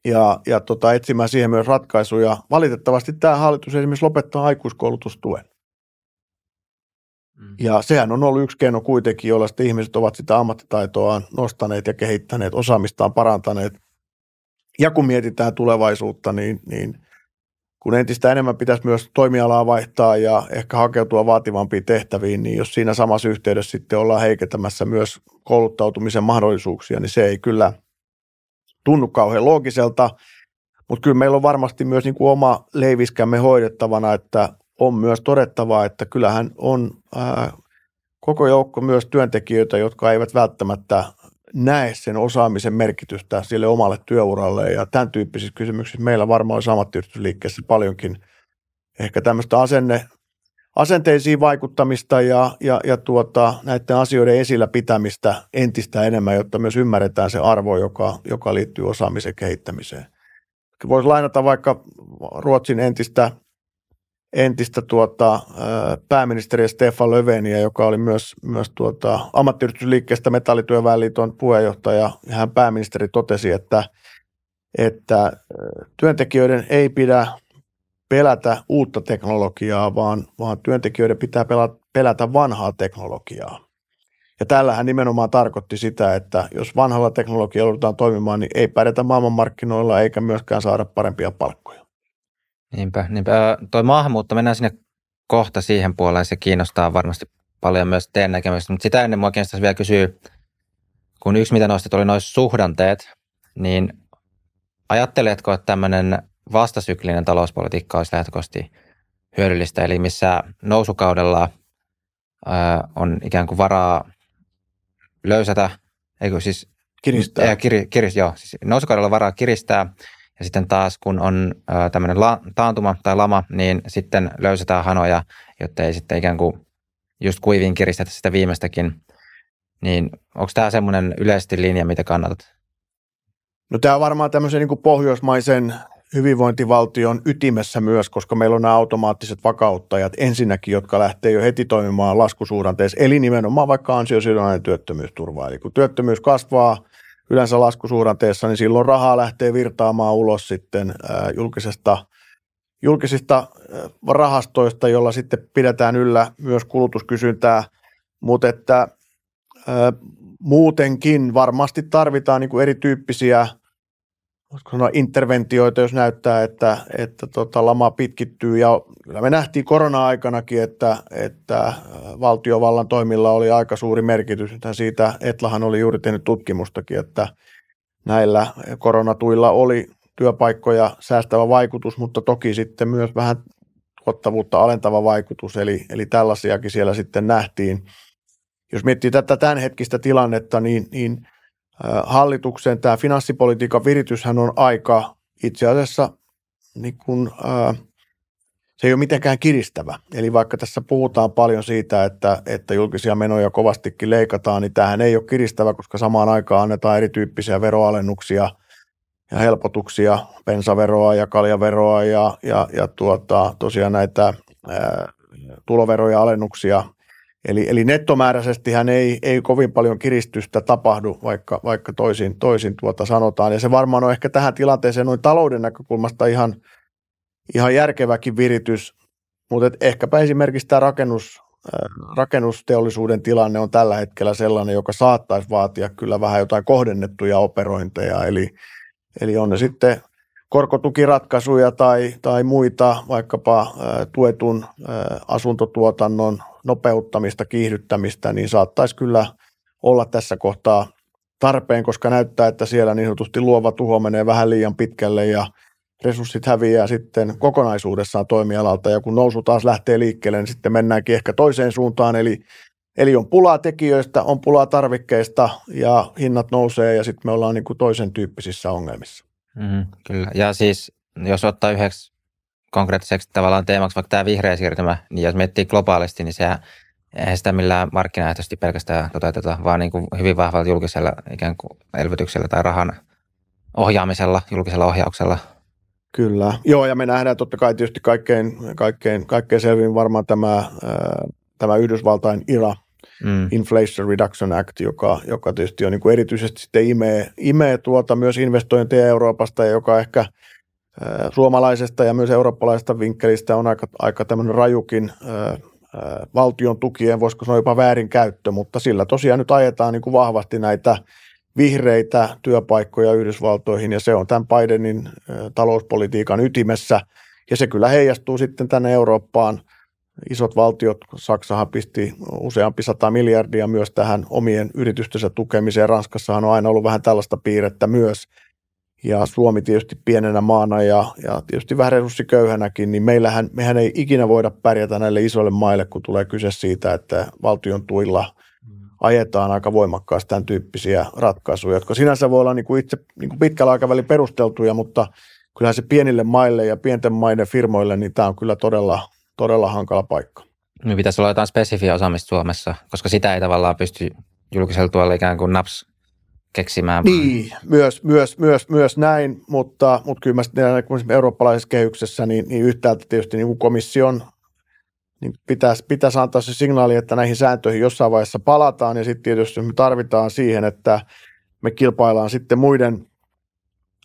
ja, ja tota, etsimään siihen myös ratkaisuja. Valitettavasti tämä hallitus esimerkiksi lopettaa aikuiskoulutustuen. Mm. Ja sehän on ollut yksi keino kuitenkin, jolla sitten ihmiset ovat sitä ammattitaitoaan nostaneet ja kehittäneet, osaamistaan parantaneet. Ja kun mietitään tulevaisuutta, niin, niin kun entistä enemmän pitäisi myös toimialaa vaihtaa ja ehkä hakeutua vaativampiin tehtäviin, niin jos siinä samassa yhteydessä sitten ollaan heikentämässä myös kouluttautumisen mahdollisuuksia, niin se ei kyllä – tunnu kauhean loogiselta, mutta kyllä meillä on varmasti myös niin kuin oma leiviskämme hoidettavana, että on myös todettavaa, että kyllähän on ää, koko joukko myös työntekijöitä, jotka eivät välttämättä näe sen osaamisen merkitystä sille omalle työuralle ja tämän tyyppisissä kysymyksissä meillä varmaan olisi ammattiyhdistysliikkeessä paljonkin ehkä tämmöistä asenne, asenteisiin vaikuttamista ja, ja, ja tuota, näiden asioiden esillä pitämistä entistä enemmän, jotta myös ymmärretään se arvo, joka, joka liittyy osaamisen kehittämiseen. Voisi lainata vaikka Ruotsin entistä, entistä tuota, pääministeriä Stefan Löveniä, joka oli myös, myös tuota, ammattiyhdistysliikkeestä Metallityöväenliiton puheenjohtaja, ja hän pääministeri totesi, että, että työntekijöiden ei pidä pelätä uutta teknologiaa, vaan, vaan työntekijöiden pitää pelätä vanhaa teknologiaa. Ja tällähän nimenomaan tarkoitti sitä, että jos vanhalla teknologialla joudutaan toimimaan, niin ei pärjätä maailmanmarkkinoilla eikä myöskään saada parempia palkkoja. Niinpä, niinpä. Toi maahanmuutto, mennään sinne kohta siihen puoleen, se kiinnostaa varmasti paljon myös teidän näkemystä, mutta sitä ennen mua kiinnostaisi vielä kysyä, kun yksi mitä nostit oli noin suhdanteet, niin ajatteletko, että tämmöinen vastasyklinen talouspolitiikka olisi lähtökohtaisesti hyödyllistä, eli missä nousukaudella ää, on ikään kuin varaa löysätä, eikö siis kiristää. Ää, kir, kir, joo, siis nousukaudella varaa kiristää, ja sitten taas kun on tämmöinen la, taantuma tai lama, niin sitten löysätään hanoja, jotta ei sitten ikään kuin just kuiviin kiristetä sitä viimeistäkin. Niin onko tämä semmoinen yleisesti linja, mitä kannatat? No tämä on varmaan tämmöisen niin pohjoismaisen hyvinvointivaltion ytimessä myös, koska meillä on nämä automaattiset vakauttajat ensinnäkin, jotka lähtee jo heti toimimaan laskusuhdanteessa, eli nimenomaan vaikka ansiosidonnainen työttömyysturva. Eli kun työttömyys kasvaa yleensä laskusuhdanteessa, niin silloin rahaa lähtee virtaamaan ulos sitten julkisesta, julkisista rahastoista, jolla sitten pidetään yllä myös kulutuskysyntää, mutta että muutenkin varmasti tarvitaan niin kuin erityyppisiä – voisiko sanoa interventioita, jos näyttää, että, että tota, lama pitkittyy. Ja kyllä me nähtiin korona-aikanakin, että, että valtiovallan toimilla oli aika suuri merkitys. Siitä Etlahan oli juuri tehnyt tutkimustakin, että näillä koronatuilla oli työpaikkoja säästävä vaikutus, mutta toki sitten myös vähän tuottavuutta alentava vaikutus, eli, eli tällaisiakin siellä sitten nähtiin. Jos miettii tätä tämänhetkistä tilannetta, niin, niin hallituksen tämä finanssipolitiikan virityshän on aika itse asiassa niin kuin, ää, se ei ole mitenkään kiristävä. Eli vaikka tässä puhutaan paljon siitä, että, että julkisia menoja kovastikin leikataan, niin tämähän ei ole kiristävä, koska samaan aikaan annetaan erityyppisiä veroalennuksia ja helpotuksia, bensaveroa ja kaljaveroa ja, ja, ja tuota, tosiaan näitä ää, tuloveroja alennuksia. Eli, eli nettomääräisesti hän ei, ei kovin paljon kiristystä tapahdu, vaikka, vaikka toisin, toisin tuota sanotaan. Ja se varmaan on ehkä tähän tilanteeseen noin talouden näkökulmasta ihan – ihan järkeväkin viritys, mutta ehkäpä esimerkiksi tämä rakennus, rakennusteollisuuden tilanne on tällä hetkellä sellainen, joka saattaisi vaatia kyllä vähän jotain kohdennettuja operointeja, eli, eli on ne sitten korkotukiratkaisuja tai, tai muita, vaikkapa tuetun asuntotuotannon nopeuttamista, kiihdyttämistä, niin saattaisi kyllä olla tässä kohtaa tarpeen, koska näyttää, että siellä niin sanotusti luova tuho menee vähän liian pitkälle ja resurssit häviää sitten kokonaisuudessaan toimialalta. Ja kun nousu taas lähtee liikkeelle, niin sitten mennäänkin ehkä toiseen suuntaan, eli, eli on pulaa tekijöistä, on pulaa tarvikkeista ja hinnat nousee ja sitten me ollaan niin kuin toisen tyyppisissä ongelmissa. Mm, kyllä, ja siis jos ottaa yhdeksi konkreettiseksi tavallaan teemaksi vaikka tämä vihreä siirtymä, niin jos miettii globaalisti, niin sehän eihän sitä millään markkinaehtoisesti pelkästään toteuteta, vaan niin kuin hyvin vahvalla julkisella ikään kuin elvytyksellä tai rahan ohjaamisella, julkisella ohjauksella – Kyllä, joo ja me nähdään totta kai tietysti kaikkein, kaikkein, kaikkein selvin varmaan tämä, tämä Yhdysvaltain IRA, mm. Inflation Reduction Act, joka, joka tietysti on niin kuin erityisesti sitten imee, imee tuota myös investointeja Euroopasta ja joka ehkä suomalaisesta ja myös eurooppalaisesta vinkkelistä on aika, aika tämmöinen rajukin valtion tukien, voisiko sanoa jopa väärinkäyttö, mutta sillä tosiaan nyt ajetaan niin kuin vahvasti näitä vihreitä työpaikkoja Yhdysvaltoihin ja se on tämän Bidenin talouspolitiikan ytimessä ja se kyllä heijastuu sitten tänne Eurooppaan. Isot valtiot, Saksahan pisti useampi sata miljardia myös tähän omien yritystensä tukemiseen. Ranskassahan on aina ollut vähän tällaista piirrettä myös. Ja Suomi tietysti pienenä maana ja, ja tietysti vähän resurssiköyhänäkin, niin meillähän, mehän ei ikinä voida pärjätä näille isoille maille, kun tulee kyse siitä, että valtion tuilla – ajetaan aika voimakkaasti tämän tyyppisiä ratkaisuja, jotka sinänsä voi olla niin kuin itse niin kuin pitkällä aikavälillä perusteltuja, mutta kyllähän se pienille maille ja pienten maiden firmoille, niin tämä on kyllä todella, todella hankala paikka. Niin pitäisi olla jotain spesifiä osaamista Suomessa, koska sitä ei tavallaan pysty julkisella tuolla ikään kuin naps keksimään. Niin, myös, myös, myös, myös näin, mutta, mutta kyllä mä sitten eurooppalaisessa kehyksessä, niin, niin yhtäältä tietysti niin kuin komission niin pitäisi, pitäisi antaa se signaali, että näihin sääntöihin jossain vaiheessa palataan ja sitten tietysti me tarvitaan siihen, että me kilpaillaan sitten muiden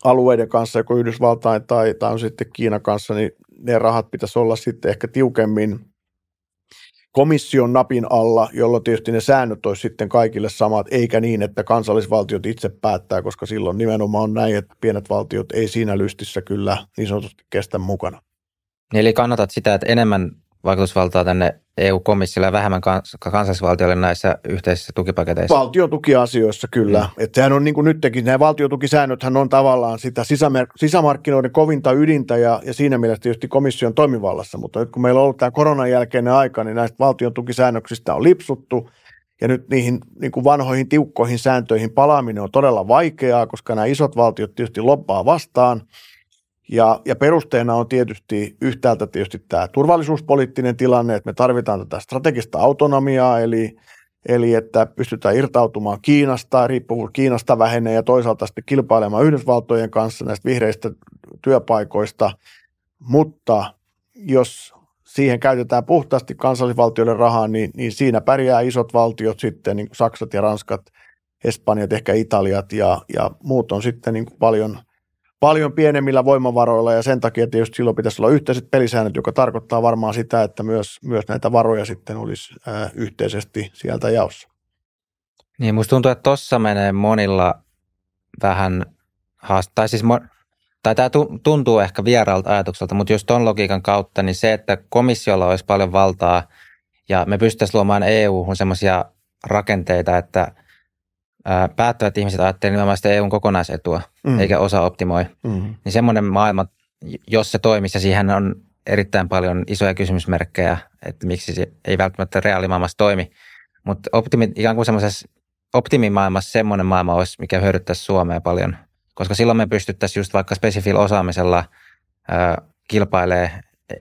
alueiden kanssa, joko Yhdysvaltain tai, tai on sitten Kiinan kanssa, niin ne rahat pitäisi olla sitten ehkä tiukemmin komission napin alla, jolloin tietysti ne säännöt olisi sitten kaikille samat, eikä niin, että kansallisvaltiot itse päättää, koska silloin nimenomaan on näin, että pienet valtiot ei siinä lystissä kyllä niin sanotusti kestä mukana. Eli kannatat sitä, että enemmän vaikutusvaltaa tänne EU-komissiolle ja vähemmän kans- kansallisvaltioille näissä yhteisissä tukipaketeissa? Valtiotukiasioissa kyllä. Mm. Että sehän on niin kuin nytkin, nämä valtiotukisäännöthän on tavallaan sitä sisämer- sisämarkkinoiden kovinta ydintä ja, ja siinä mielessä tietysti komission toimivallassa, mutta nyt kun meillä on ollut tämä koronan jälkeinen aika, niin näistä valtion tukisäännöksistä on lipsuttu ja nyt niihin niin kuin vanhoihin tiukkoihin sääntöihin palaaminen on todella vaikeaa, koska nämä isot valtiot tietysti loppaa vastaan – ja, ja perusteena on tietysti yhtäältä tietysti tämä turvallisuuspoliittinen tilanne, että me tarvitaan tätä strategista autonomiaa, eli, eli että pystytään irtautumaan Kiinasta, riippuvuus Kiinasta vähenee ja toisaalta sitten kilpailemaan Yhdysvaltojen kanssa näistä vihreistä työpaikoista, mutta jos siihen käytetään puhtaasti kansallisvaltioiden rahaa, niin, niin siinä pärjää isot valtiot sitten, niin kuin Saksat ja Ranskat, Espanjat, ehkä Italiat ja, ja muut on sitten niin kuin paljon – paljon pienemmillä voimavaroilla ja sen takia tietysti silloin pitäisi olla yhteiset pelisäännöt, joka tarkoittaa varmaan sitä, että myös, myös näitä varoja sitten olisi ää, yhteisesti sieltä jaossa. Niin, musta tuntuu, että tuossa menee monilla vähän haast- tai siis mo- tai tämä tuntuu ehkä vieraalta ajatukselta, mutta jos tuon logiikan kautta, niin se, että komissiolla olisi paljon valtaa ja me pystyttäisiin luomaan EU-hun semmoisia rakenteita, että päättävät ihmiset ajattelevat nimenomaan sitä EUn kokonaisetua, mm. eikä osa optimoi. Mm. Niin semmoinen maailma, jos se toimisi ja siihen on erittäin paljon isoja kysymysmerkkejä, että miksi se ei välttämättä reaalimaailmassa toimi. Mutta optimi, ikään kuin semmoisessa optimimaailmassa semmoinen maailma olisi, mikä hyödyttäisi Suomea paljon, koska silloin me pystyttäisiin just vaikka spesifillä osaamisella ää, kilpailee,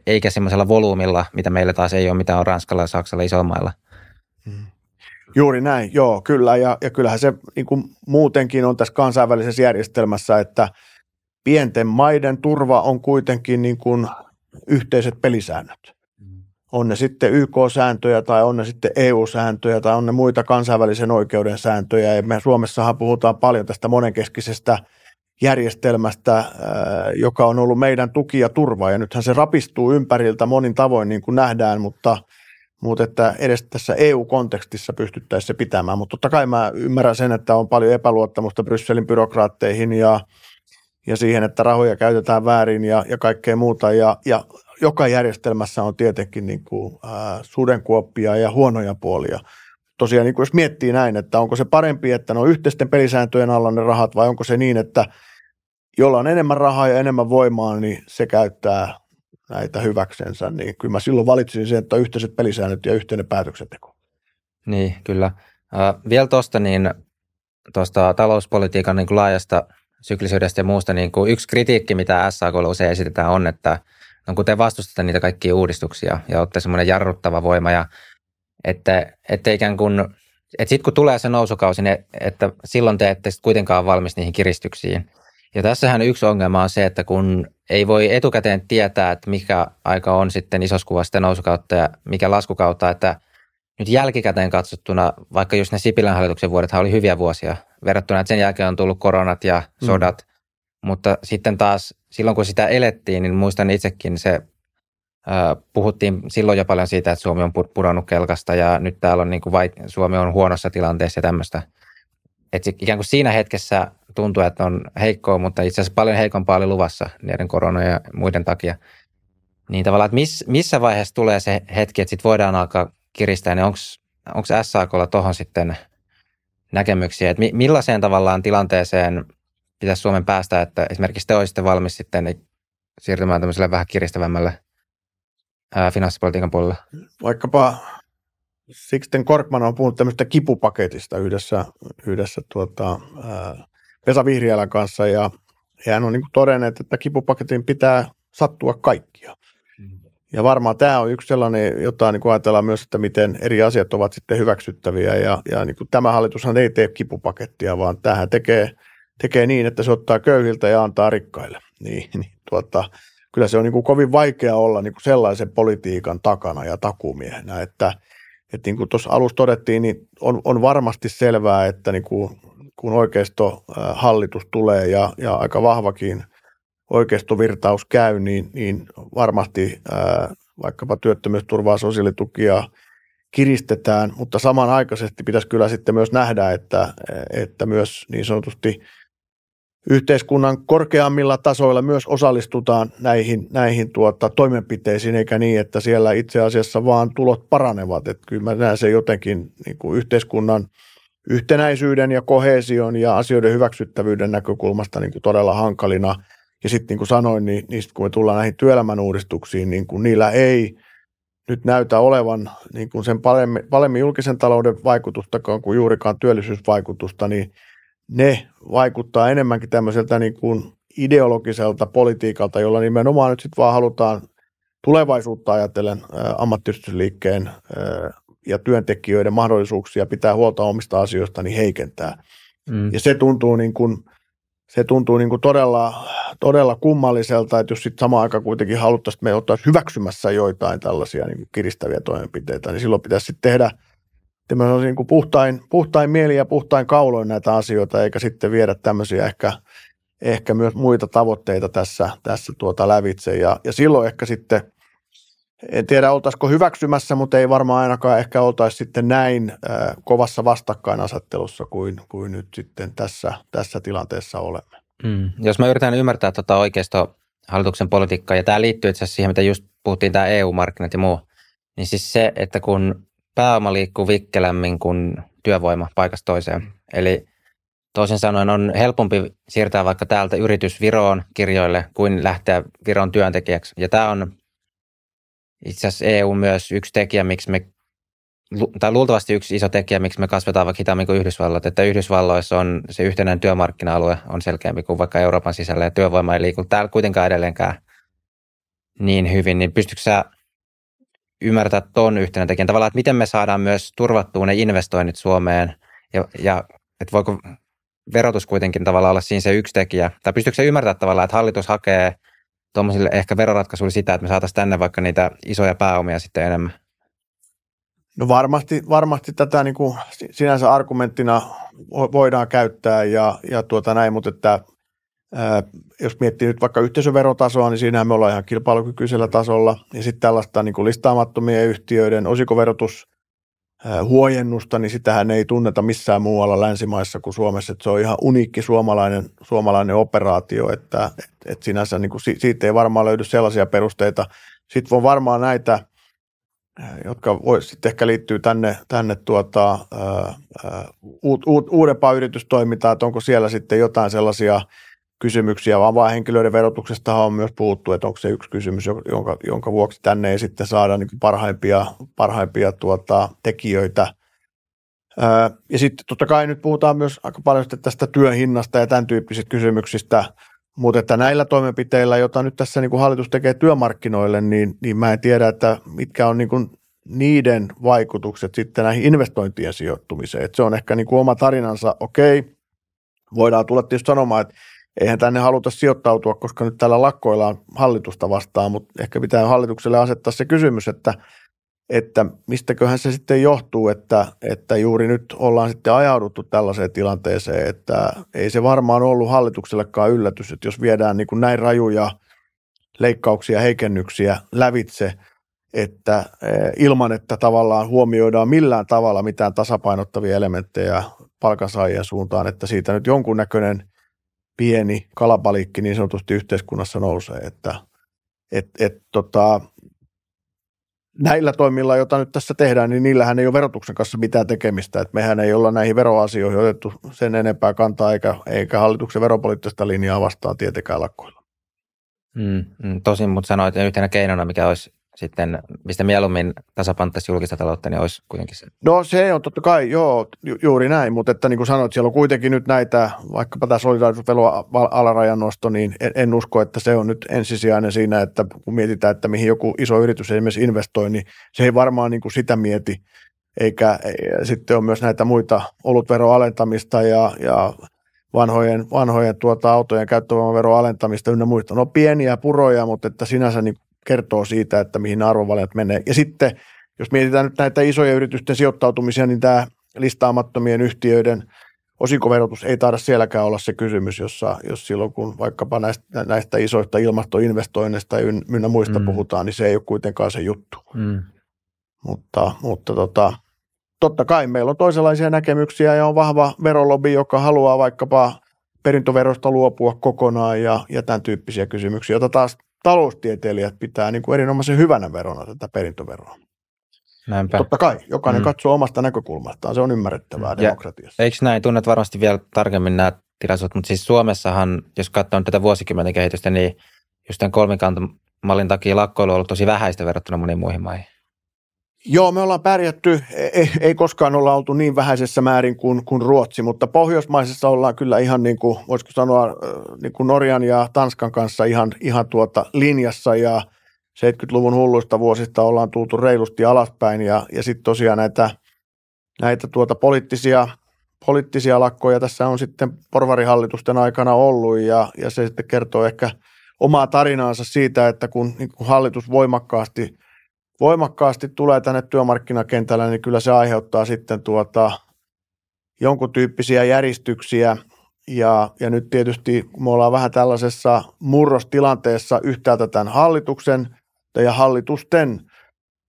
eikä semmoisella volyymilla, mitä meillä taas ei ole, mitä on Ranskalla ja Saksalla isoilla mailla. Juuri näin, joo, kyllä. Ja, ja kyllähän se niin kuin muutenkin on tässä kansainvälisessä järjestelmässä, että pienten maiden turva on kuitenkin niin kuin yhteiset pelisäännöt. Mm. On ne sitten YK-sääntöjä tai on ne sitten EU-sääntöjä tai on ne muita kansainvälisen oikeuden sääntöjä. Ja me Suomessahan puhutaan paljon tästä monenkeskisestä järjestelmästä, joka on ollut meidän tuki ja turva. Ja nythän se rapistuu ympäriltä monin tavoin, niin kuin nähdään, mutta – mutta että edes tässä EU-kontekstissa pystyttäisiin se pitämään. Mutta totta kai mä ymmärrän sen, että on paljon epäluottamusta Brysselin byrokraatteihin ja, ja siihen, että rahoja käytetään väärin ja, ja kaikkea muuta. Ja, ja joka järjestelmässä on tietenkin niin kuin, ää, sudenkuoppia ja huonoja puolia. Tosiaan niin kuin jos miettii näin, että onko se parempi, että ne on yhteisten pelisääntöjen alla ne rahat vai onko se niin, että jolla on enemmän rahaa ja enemmän voimaa, niin se käyttää näitä hyväksensä, niin kyllä mä silloin valitsin sen, että on yhteiset pelisäännöt ja yhteinen päätöksenteko. Niin, kyllä. Äh, vielä tuosta niin, tuosta talouspolitiikan niin kuin laajasta syklisyydestä ja muusta, niin kuin yksi kritiikki, mitä SAK usein esitetään, on, että no, kun te vastustatte niitä kaikkia uudistuksia ja olette semmoinen jarruttava voima, ja että, että ikään kuin, että sitten kun tulee se nousukausi, niin että silloin te ette kuitenkaan valmis niihin kiristyksiin. Ja tässähän yksi ongelma on se, että kun ei voi etukäteen tietää, että mikä aika on sitten isossa kuvassa nousukautta ja mikä laskukautta, että nyt jälkikäteen katsottuna, vaikka just ne Sipilän hallituksen vuodet oli hyviä vuosia verrattuna, että sen jälkeen on tullut koronat ja mm. sodat, mm. mutta sitten taas silloin kun sitä elettiin, niin muistan itsekin se, puhuttiin silloin jo paljon siitä, että Suomi on pudonnut kelkasta ja nyt täällä on niin kuin vai, Suomi on huonossa tilanteessa ja tämmöistä. Että ikään kuin siinä hetkessä tuntuu, että on heikkoa, mutta itse asiassa paljon heikompaa oli luvassa näiden korona ja muiden takia. Niin tavallaan, että miss, missä vaiheessa tulee se hetki, että sitten voidaan alkaa kiristää, niin onko SAKlla tuohon sitten näkemyksiä, että mi, millaiseen tavallaan tilanteeseen pitäisi Suomen päästä, että esimerkiksi te olisitte valmis sitten niin siirtymään tämmöiselle vähän kiristävämmälle ää, finanssipolitiikan puolelle? Vaikkapa Sixten Korkman on puhunut tämmöistä kipupaketista yhdessä, yhdessä tuota, ää, Vesa Vihriälän kanssa ja hän on niin todennut, että kipupaketin pitää sattua kaikkia. Mm. Ja varmaan tämä on yksi sellainen, jota niin kuin ajatellaan myös, että miten eri asiat ovat sitten hyväksyttäviä. Ja, ja niin kuin tämä hallitushan ei tee kipupakettia, vaan tähän tekee, tekee niin, että se ottaa köyhiltä ja antaa rikkaille. (laughs) Niin, niin tuota, kyllä se on niin kuin kovin vaikea olla niin kuin sellaisen politiikan takana ja takumiehenä, että, että niin kuin tuossa alussa todettiin, niin on, on varmasti selvää, että niin kuin kun oikeistohallitus tulee ja, ja aika vahvakin oikeistovirtaus käy, niin, niin varmasti ää, vaikkapa työttömyysturvaa, sosiaalitukia kiristetään, mutta samanaikaisesti pitäisi kyllä sitten myös nähdä, että, että myös niin sanotusti yhteiskunnan korkeammilla tasoilla myös osallistutaan näihin, näihin tuota, toimenpiteisiin, eikä niin, että siellä itse asiassa vaan tulot paranevat. Että kyllä mä näen sen jotenkin niin kuin yhteiskunnan – yhtenäisyyden ja kohesion ja asioiden hyväksyttävyyden näkökulmasta niin kuin todella hankalina. Ja sitten niin kuin sanoin, niin, niin kun me tullaan näihin työelämän uudistuksiin, niin kuin niillä ei nyt näytä olevan niin kuin sen paremmin, paremmin julkisen talouden vaikutusta kuin juurikaan työllisyysvaikutusta, niin ne vaikuttaa enemmänkin tämmöiseltä niin kuin ideologiselta politiikalta, jolla nimenomaan nyt sitten vaan halutaan tulevaisuutta ajatellen ammattiyhdistysliikkeen ja työntekijöiden mahdollisuuksia pitää huolta omista asioista niin heikentää. Mm. Ja se tuntuu niin kuin, se tuntuu niin kuin todella, todella kummalliselta, että jos sitten samaan aikaan kuitenkin haluttaisiin, että me oltaisiin hyväksymässä joitain tällaisia niin kuin kiristäviä toimenpiteitä, niin silloin pitäisi sitten tehdä niin kuin puhtain, puhtain mieli ja puhtain kauloin näitä asioita, eikä sitten viedä tämmöisiä ehkä, ehkä myös muita tavoitteita tässä, tässä tuota lävitse. Ja, ja silloin ehkä sitten – en tiedä oltaisiko hyväksymässä, mutta ei varmaan ainakaan ehkä oltaisi sitten näin äh, kovassa vastakkainasettelussa kuin, kuin nyt sitten tässä, tässä tilanteessa olemme. Mm. Jos mä yritän ymmärtää tuota oikeisto hallituksen politiikkaa, ja tämä liittyy itse asiassa siihen, mitä just puhuttiin, tämä EU-markkinat ja muu, niin siis se, että kun pääoma liikkuu vikkelämmin kuin työvoima paikasta toiseen, eli toisin sanoen on helpompi siirtää vaikka täältä yritys Viroon kirjoille kuin lähteä Viron työntekijäksi, ja tämä on itse asiassa EU myös yksi tekijä, miksi me, tai luultavasti yksi iso tekijä, miksi me kasvetaan vaikka hitaammin kuin Yhdysvallat, että Yhdysvalloissa on se yhtenäinen työmarkkina-alue on selkeämpi kuin vaikka Euroopan sisällä ja työvoima ei liiku täällä kuitenkaan edelleenkään niin hyvin, niin pystytkö sä ymmärtää tuon yhtenä tekijän tavallaan, että miten me saadaan myös turvattua ne investoinnit Suomeen ja, ja että voiko verotus kuitenkin tavallaan olla siinä se yksi tekijä, tai pystyykö se ymmärtää tavallaan, että hallitus hakee tuommoisille ehkä veroratkaisuille sitä, että me saataisiin tänne vaikka niitä isoja pääomia sitten enemmän? No varmasti, varmasti tätä niin kuin sinänsä argumenttina voidaan käyttää ja, ja tuota näin, mutta että jos miettii nyt vaikka yhteisöverotasoa, niin siinähän me ollaan ihan kilpailukykyisellä tasolla. Ja sitten tällaista niin kuin listaamattomien yhtiöiden osikoverotus huojennusta, niin sitähän ei tunneta missään muualla länsimaissa kuin Suomessa. Että se on ihan uniikki suomalainen, suomalainen operaatio, että et, et sinänsä niin kuin, siitä ei varmaan löydy sellaisia perusteita. Sitten on varmaan näitä, jotka voi sitten ehkä liittyy tänne, tänne tuota, ää, uut, että onko siellä sitten jotain sellaisia – kysymyksiä, vaan vain henkilöiden verotuksesta on myös puhuttu, että onko se yksi kysymys, jonka, jonka vuoksi tänne ei sitten saada niin parhaimpia, parhaimpia tuota, tekijöitä. ja sitten totta kai nyt puhutaan myös aika paljon tästä työn hinnasta ja tämän tyyppisistä kysymyksistä, mutta että näillä toimenpiteillä, joita nyt tässä niin kuin hallitus tekee työmarkkinoille, niin, niin mä en tiedä, että mitkä on niin kuin niiden vaikutukset sitten näihin investointien sijoittumiseen. että se on ehkä niin kuin oma tarinansa, okei, voidaan tulla tietysti sanomaan, että eihän tänne haluta sijoittautua, koska nyt täällä lakkoillaan hallitusta vastaan, mutta ehkä pitää hallitukselle asettaa se kysymys, että, että mistäköhän se sitten johtuu, että, että juuri nyt ollaan sitten ajauduttu tällaiseen tilanteeseen, että ei se varmaan ollut hallituksellekaan yllätys, että jos viedään niin kuin näin rajuja leikkauksia, heikennyksiä lävitse, että eh, ilman, että tavallaan huomioidaan millään tavalla mitään tasapainottavia elementtejä palkansaajien suuntaan, että siitä nyt jonkunnäköinen – pieni kalapalikki niin sanotusti yhteiskunnassa nousee, että et, et, tota, näillä toimilla, joita nyt tässä tehdään, niin niillähän ei ole verotuksen kanssa mitään tekemistä. että mehän ei olla näihin veroasioihin otettu sen enempää kantaa, eikä, eikä hallituksen veropoliittista linjaa vastaan tietenkään lakkoilla. Mm, mm, tosin, mutta sanoit yhtenä keinona, mikä olisi sitten, mistä mieluummin tasapanttaisi julkista taloutta, niin olisi kuitenkin se. No se on totta kai, joo, ju- juuri näin, mutta että niin kuin sanoit, siellä on kuitenkin nyt näitä, vaikkapa tämä solidaarisuusvelon alarajan nosto, niin en, en, usko, että se on nyt ensisijainen siinä, että kun mietitään, että mihin joku iso yritys esimerkiksi investoi, niin se ei varmaan niin kuin sitä mieti, eikä ei, sitten on myös näitä muita olutveron alentamista ja, ja vanhojen, vanhojen tuota, autojen käyttövoimaveron alentamista ynnä muista. No pieniä puroja, mutta että sinänsä niin kertoo siitä, että mihin arvovalinnat menee. Ja sitten, jos mietitään nyt näitä isoja yritysten sijoittautumisia, niin tämä listaamattomien yhtiöiden osinkoverotus ei taida sielläkään olla se kysymys, jossa, jos silloin kun vaikkapa näistä, näistä isoista ilmastoinvestoinneista ja ynnä muista mm. puhutaan, niin se ei ole kuitenkaan se juttu. Mm. Mutta, mutta tota, totta kai meillä on toisenlaisia näkemyksiä ja on vahva verolobi, joka haluaa vaikkapa perintöverosta luopua kokonaan ja, ja tämän tyyppisiä kysymyksiä, joita taas taloustieteilijät pitää niin kuin erinomaisen hyvänä verona tätä perintöveroa. Näinpä. Totta kai, jokainen mm. katsoo omasta näkökulmastaan, se on ymmärrettävää ja demokratiassa. Eikö näin, tunnet varmasti vielä tarkemmin nämä tilaisuudet, mutta siis Suomessahan, jos katsoo tätä vuosikymmenen kehitystä, niin just tämän kolmikantamallin takia lakkoilu on ollut tosi vähäistä verrattuna moniin muihin maihin. Joo, me ollaan pärjätty, ei, ei koskaan olla oltu niin vähäisessä määrin kuin, kuin Ruotsi, mutta pohjoismaisessa ollaan kyllä ihan niin kuin, voisiko sanoa, niin kuin Norjan ja Tanskan kanssa ihan, ihan tuota linjassa. Ja 70-luvun hulluista vuosista ollaan tultu reilusti alaspäin. Ja, ja sitten tosiaan näitä, näitä tuota poliittisia, poliittisia lakkoja tässä on sitten porvarihallitusten aikana ollut. Ja, ja se sitten kertoo ehkä omaa tarinaansa siitä, että kun, niin kun hallitus voimakkaasti – voimakkaasti tulee tänne työmarkkinakentällä, niin kyllä se aiheuttaa sitten tuota jonkun tyyppisiä järjestyksiä. Ja, ja nyt tietysti kun me ollaan vähän tällaisessa murrostilanteessa yhtäältä tämän hallituksen ja hallitusten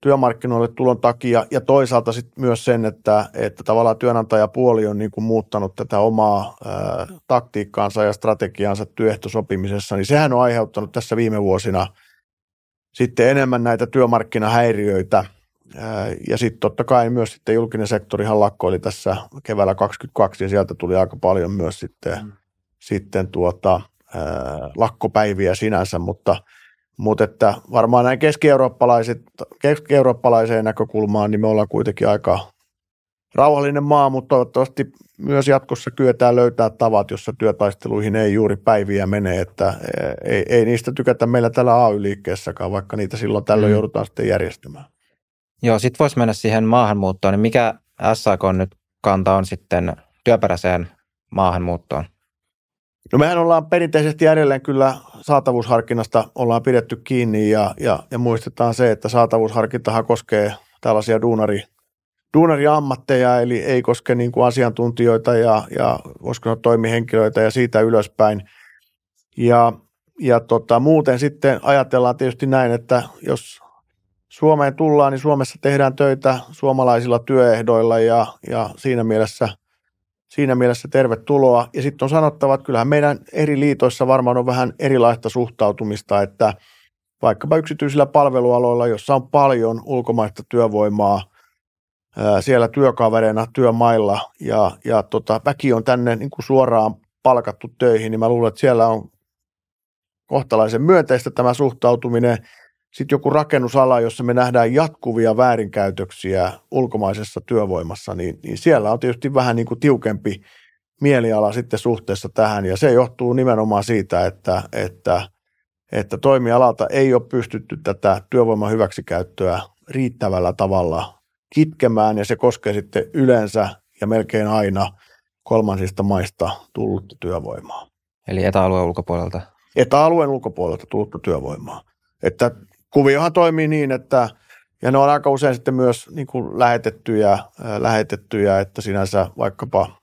työmarkkinoille tulon takia ja toisaalta sitten myös sen, että, että tavallaan työnantajapuoli on niin kuin muuttanut tätä omaa ää, taktiikkaansa ja strategiaansa työehtosopimisessa, niin sehän on aiheuttanut tässä viime vuosina – sitten enemmän näitä työmarkkinahäiriöitä. Ja sitten totta kai myös sitten julkinen sektorihan lakkoili tässä keväällä 2022 ja sieltä tuli aika paljon myös sitten, mm. sitten tuota, lakkopäiviä sinänsä, mutta, Mutta että varmaan näin keski-eurooppalaiseen näkökulmaan, niin me ollaan kuitenkin aika rauhallinen maa, mutta toivottavasti myös jatkossa kyetään löytää tavat, jossa työtaisteluihin ei juuri päiviä mene, että eh, ei, ei niistä tykätä meillä täällä AY-liikkeessäkaan, vaikka niitä silloin tällöin mm. joudutaan sitten järjestämään. Joo, sitten voisi mennä siihen maahanmuuttoon, niin mikä SAK nyt kanta on sitten työperäiseen maahanmuuttoon? No mehän ollaan perinteisesti edelleen kyllä saatavuusharkinnasta ollaan pidetty kiinni ja, ja, ja muistetaan se, että saatavuusharkintahan koskee tällaisia duunari, duunariammatteja, eli ei koske niin kuin asiantuntijoita ja, ja voisiko sanoa toimihenkilöitä ja siitä ylöspäin. Ja, ja tota, muuten sitten ajatellaan tietysti näin, että jos Suomeen tullaan, niin Suomessa tehdään töitä suomalaisilla työehdoilla ja, ja siinä mielessä – siinä mielessä tervetuloa. Ja sitten on sanottava, että kyllähän meidän eri liitoissa varmaan on vähän erilaista suhtautumista, että vaikkapa yksityisillä palvelualoilla, jossa on paljon ulkomaista työvoimaa siellä työkavereina, työmailla. Ja, ja tota, väki on tänne niin kuin suoraan palkattu töihin, niin mä luulen, että siellä on kohtalaisen myönteistä tämä suhtautuminen – sitten joku rakennusala, jossa me nähdään jatkuvia väärinkäytöksiä ulkomaisessa työvoimassa, niin, niin siellä on tietysti vähän niin kuin tiukempi mieliala sitten suhteessa tähän, ja se johtuu nimenomaan siitä, että, että, että toimialalta ei ole pystytty tätä työvoiman hyväksikäyttöä riittävällä tavalla kitkemään, ja se koskee sitten yleensä ja melkein aina kolmansista maista tullutta työvoimaa. Eli etäalueen ulkopuolelta? Etäalueen ulkopuolelta tullutta työvoimaa. Että kuviohan toimii niin, että ja ne on aika usein sitten myös niin kuin lähetettyjä, lähetettyjä, että sinänsä vaikkapa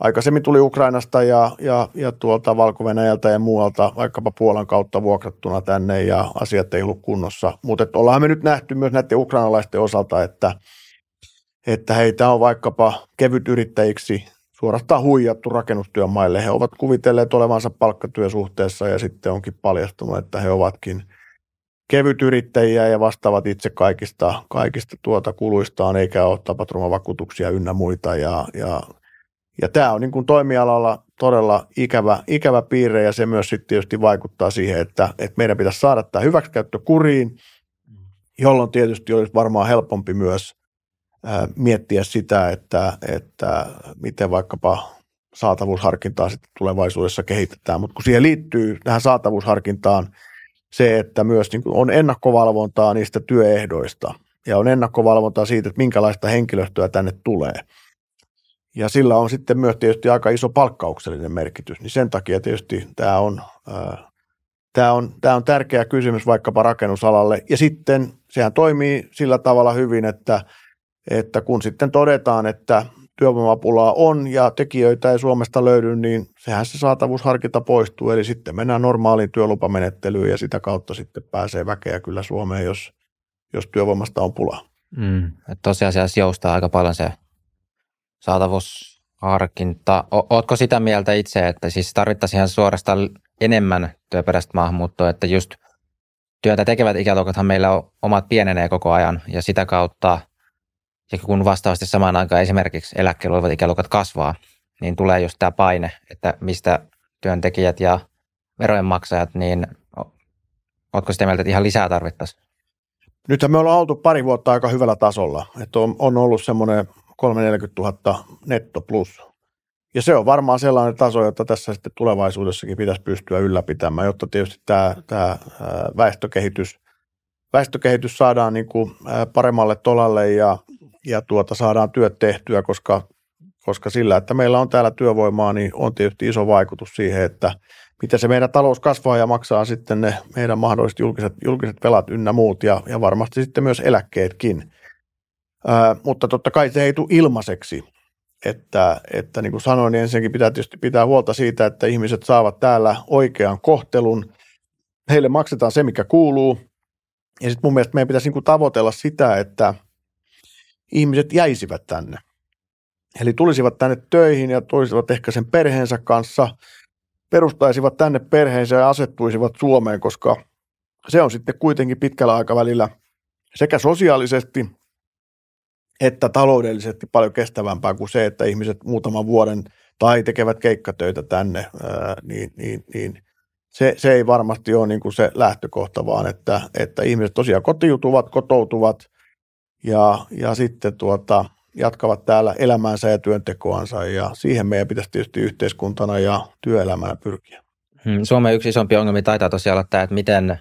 aikaisemmin tuli Ukrainasta ja, ja, ja tuolta valko ja muualta vaikkapa Puolan kautta vuokrattuna tänne ja asiat ei ollut kunnossa. Mutta ollaan me nyt nähty myös näiden ukrainalaisten osalta, että, että heitä on vaikkapa kevyt yrittäjiksi suorastaan huijattu rakennustyömaille. He ovat kuvitelleet olevansa palkkatyösuhteessa ja sitten onkin paljastunut, että he ovatkin – kevytyrittäjiä ja vastaavat itse kaikista, kaikista tuota kuluistaan, eikä ole tapaturmavakuutuksia ynnä muita. Ja, ja, ja tämä on niin kuin toimialalla todella ikävä, ikävä piirre ja se myös sitten tietysti vaikuttaa siihen, että, että meidän pitäisi saada tämä hyväksikäyttö kuriin, jolloin tietysti olisi varmaan helpompi myös miettiä sitä, että, että miten vaikkapa saatavuusharkintaa sitten tulevaisuudessa kehitetään. Mutta kun siihen liittyy tähän saatavuusharkintaan – se, että myös niin on ennakkovalvontaa niistä työehdoista ja on ennakkovalvontaa siitä, että minkälaista henkilöstöä tänne tulee. Ja sillä on sitten myös tietysti aika iso palkkauksellinen merkitys, niin sen takia tietysti tämä on, tämä on, tämä on tärkeä kysymys vaikkapa rakennusalalle. Ja sitten sehän toimii sillä tavalla hyvin, että, että kun sitten todetaan, että työvoimapulaa on ja tekijöitä ei Suomesta löydy, niin sehän se saatavuusharkinta poistuu. Eli sitten mennään normaaliin työlupamenettelyyn ja sitä kautta sitten pääsee väkeä kyllä Suomeen, jos, jos työvoimasta on pulaa. Mm, tosiasiassa joustaa aika paljon se saatavuusharkinta. O- ootko sitä mieltä itse, että siis tarvittaisiin ihan suorastaan enemmän työperäistä maahanmuuttoa, että just työtä tekevät ikäluokathan meillä on, omat pienenee koko ajan ja sitä kautta – ja kun vastaavasti samaan aikaan esimerkiksi eläkkeellä olevat ikäluokat kasvaa, niin tulee just tämä paine, että mistä työntekijät ja verojen maksajat, niin oletko sitä mieltä, että ihan lisää tarvittaisiin? Nythän me ollaan oltu pari vuotta aika hyvällä tasolla, että on, on ollut semmoinen 340 000 netto plus. Ja se on varmaan sellainen taso, jota tässä sitten tulevaisuudessakin pitäisi pystyä ylläpitämään, jotta tietysti tämä, tämä väestökehitys, väestökehitys saadaan niin kuin paremmalle tolalle ja, ja tuota, saadaan työt tehtyä, koska, koska sillä, että meillä on täällä työvoimaa, niin on tietysti iso vaikutus siihen, että miten se meidän talous kasvaa ja maksaa sitten ne meidän mahdolliset julkiset, julkiset velat ynnä muut ja, ja varmasti sitten myös eläkkeetkin. Ää, mutta totta kai se ei tule ilmaiseksi. Että, että niin kuin sanoin, niin ensinnäkin pitää tietysti pitää huolta siitä, että ihmiset saavat täällä oikean kohtelun. Heille maksetaan se, mikä kuuluu. Ja sitten mun mielestä meidän pitäisi niin kuin tavoitella sitä, että – ihmiset jäisivät tänne. Eli tulisivat tänne töihin ja tulisivat ehkä sen perheensä kanssa, perustaisivat tänne perheensä ja asettuisivat Suomeen, koska se on sitten kuitenkin pitkällä aikavälillä sekä sosiaalisesti että taloudellisesti paljon kestävämpää kuin se, että ihmiset muutaman vuoden tai tekevät keikkatöitä tänne, ää, niin, niin, niin se, se ei varmasti ole niin kuin se lähtökohta, vaan että, että ihmiset tosiaan kotiutuvat, kotoutuvat ja, ja sitten tuota, jatkavat täällä elämäänsä ja työntekoansa ja siihen meidän pitäisi tietysti yhteiskuntana ja työelämänä pyrkiä. Hmm, Suomen yksi isompi ongelma taitaa tosiaan olla tämä, että miten,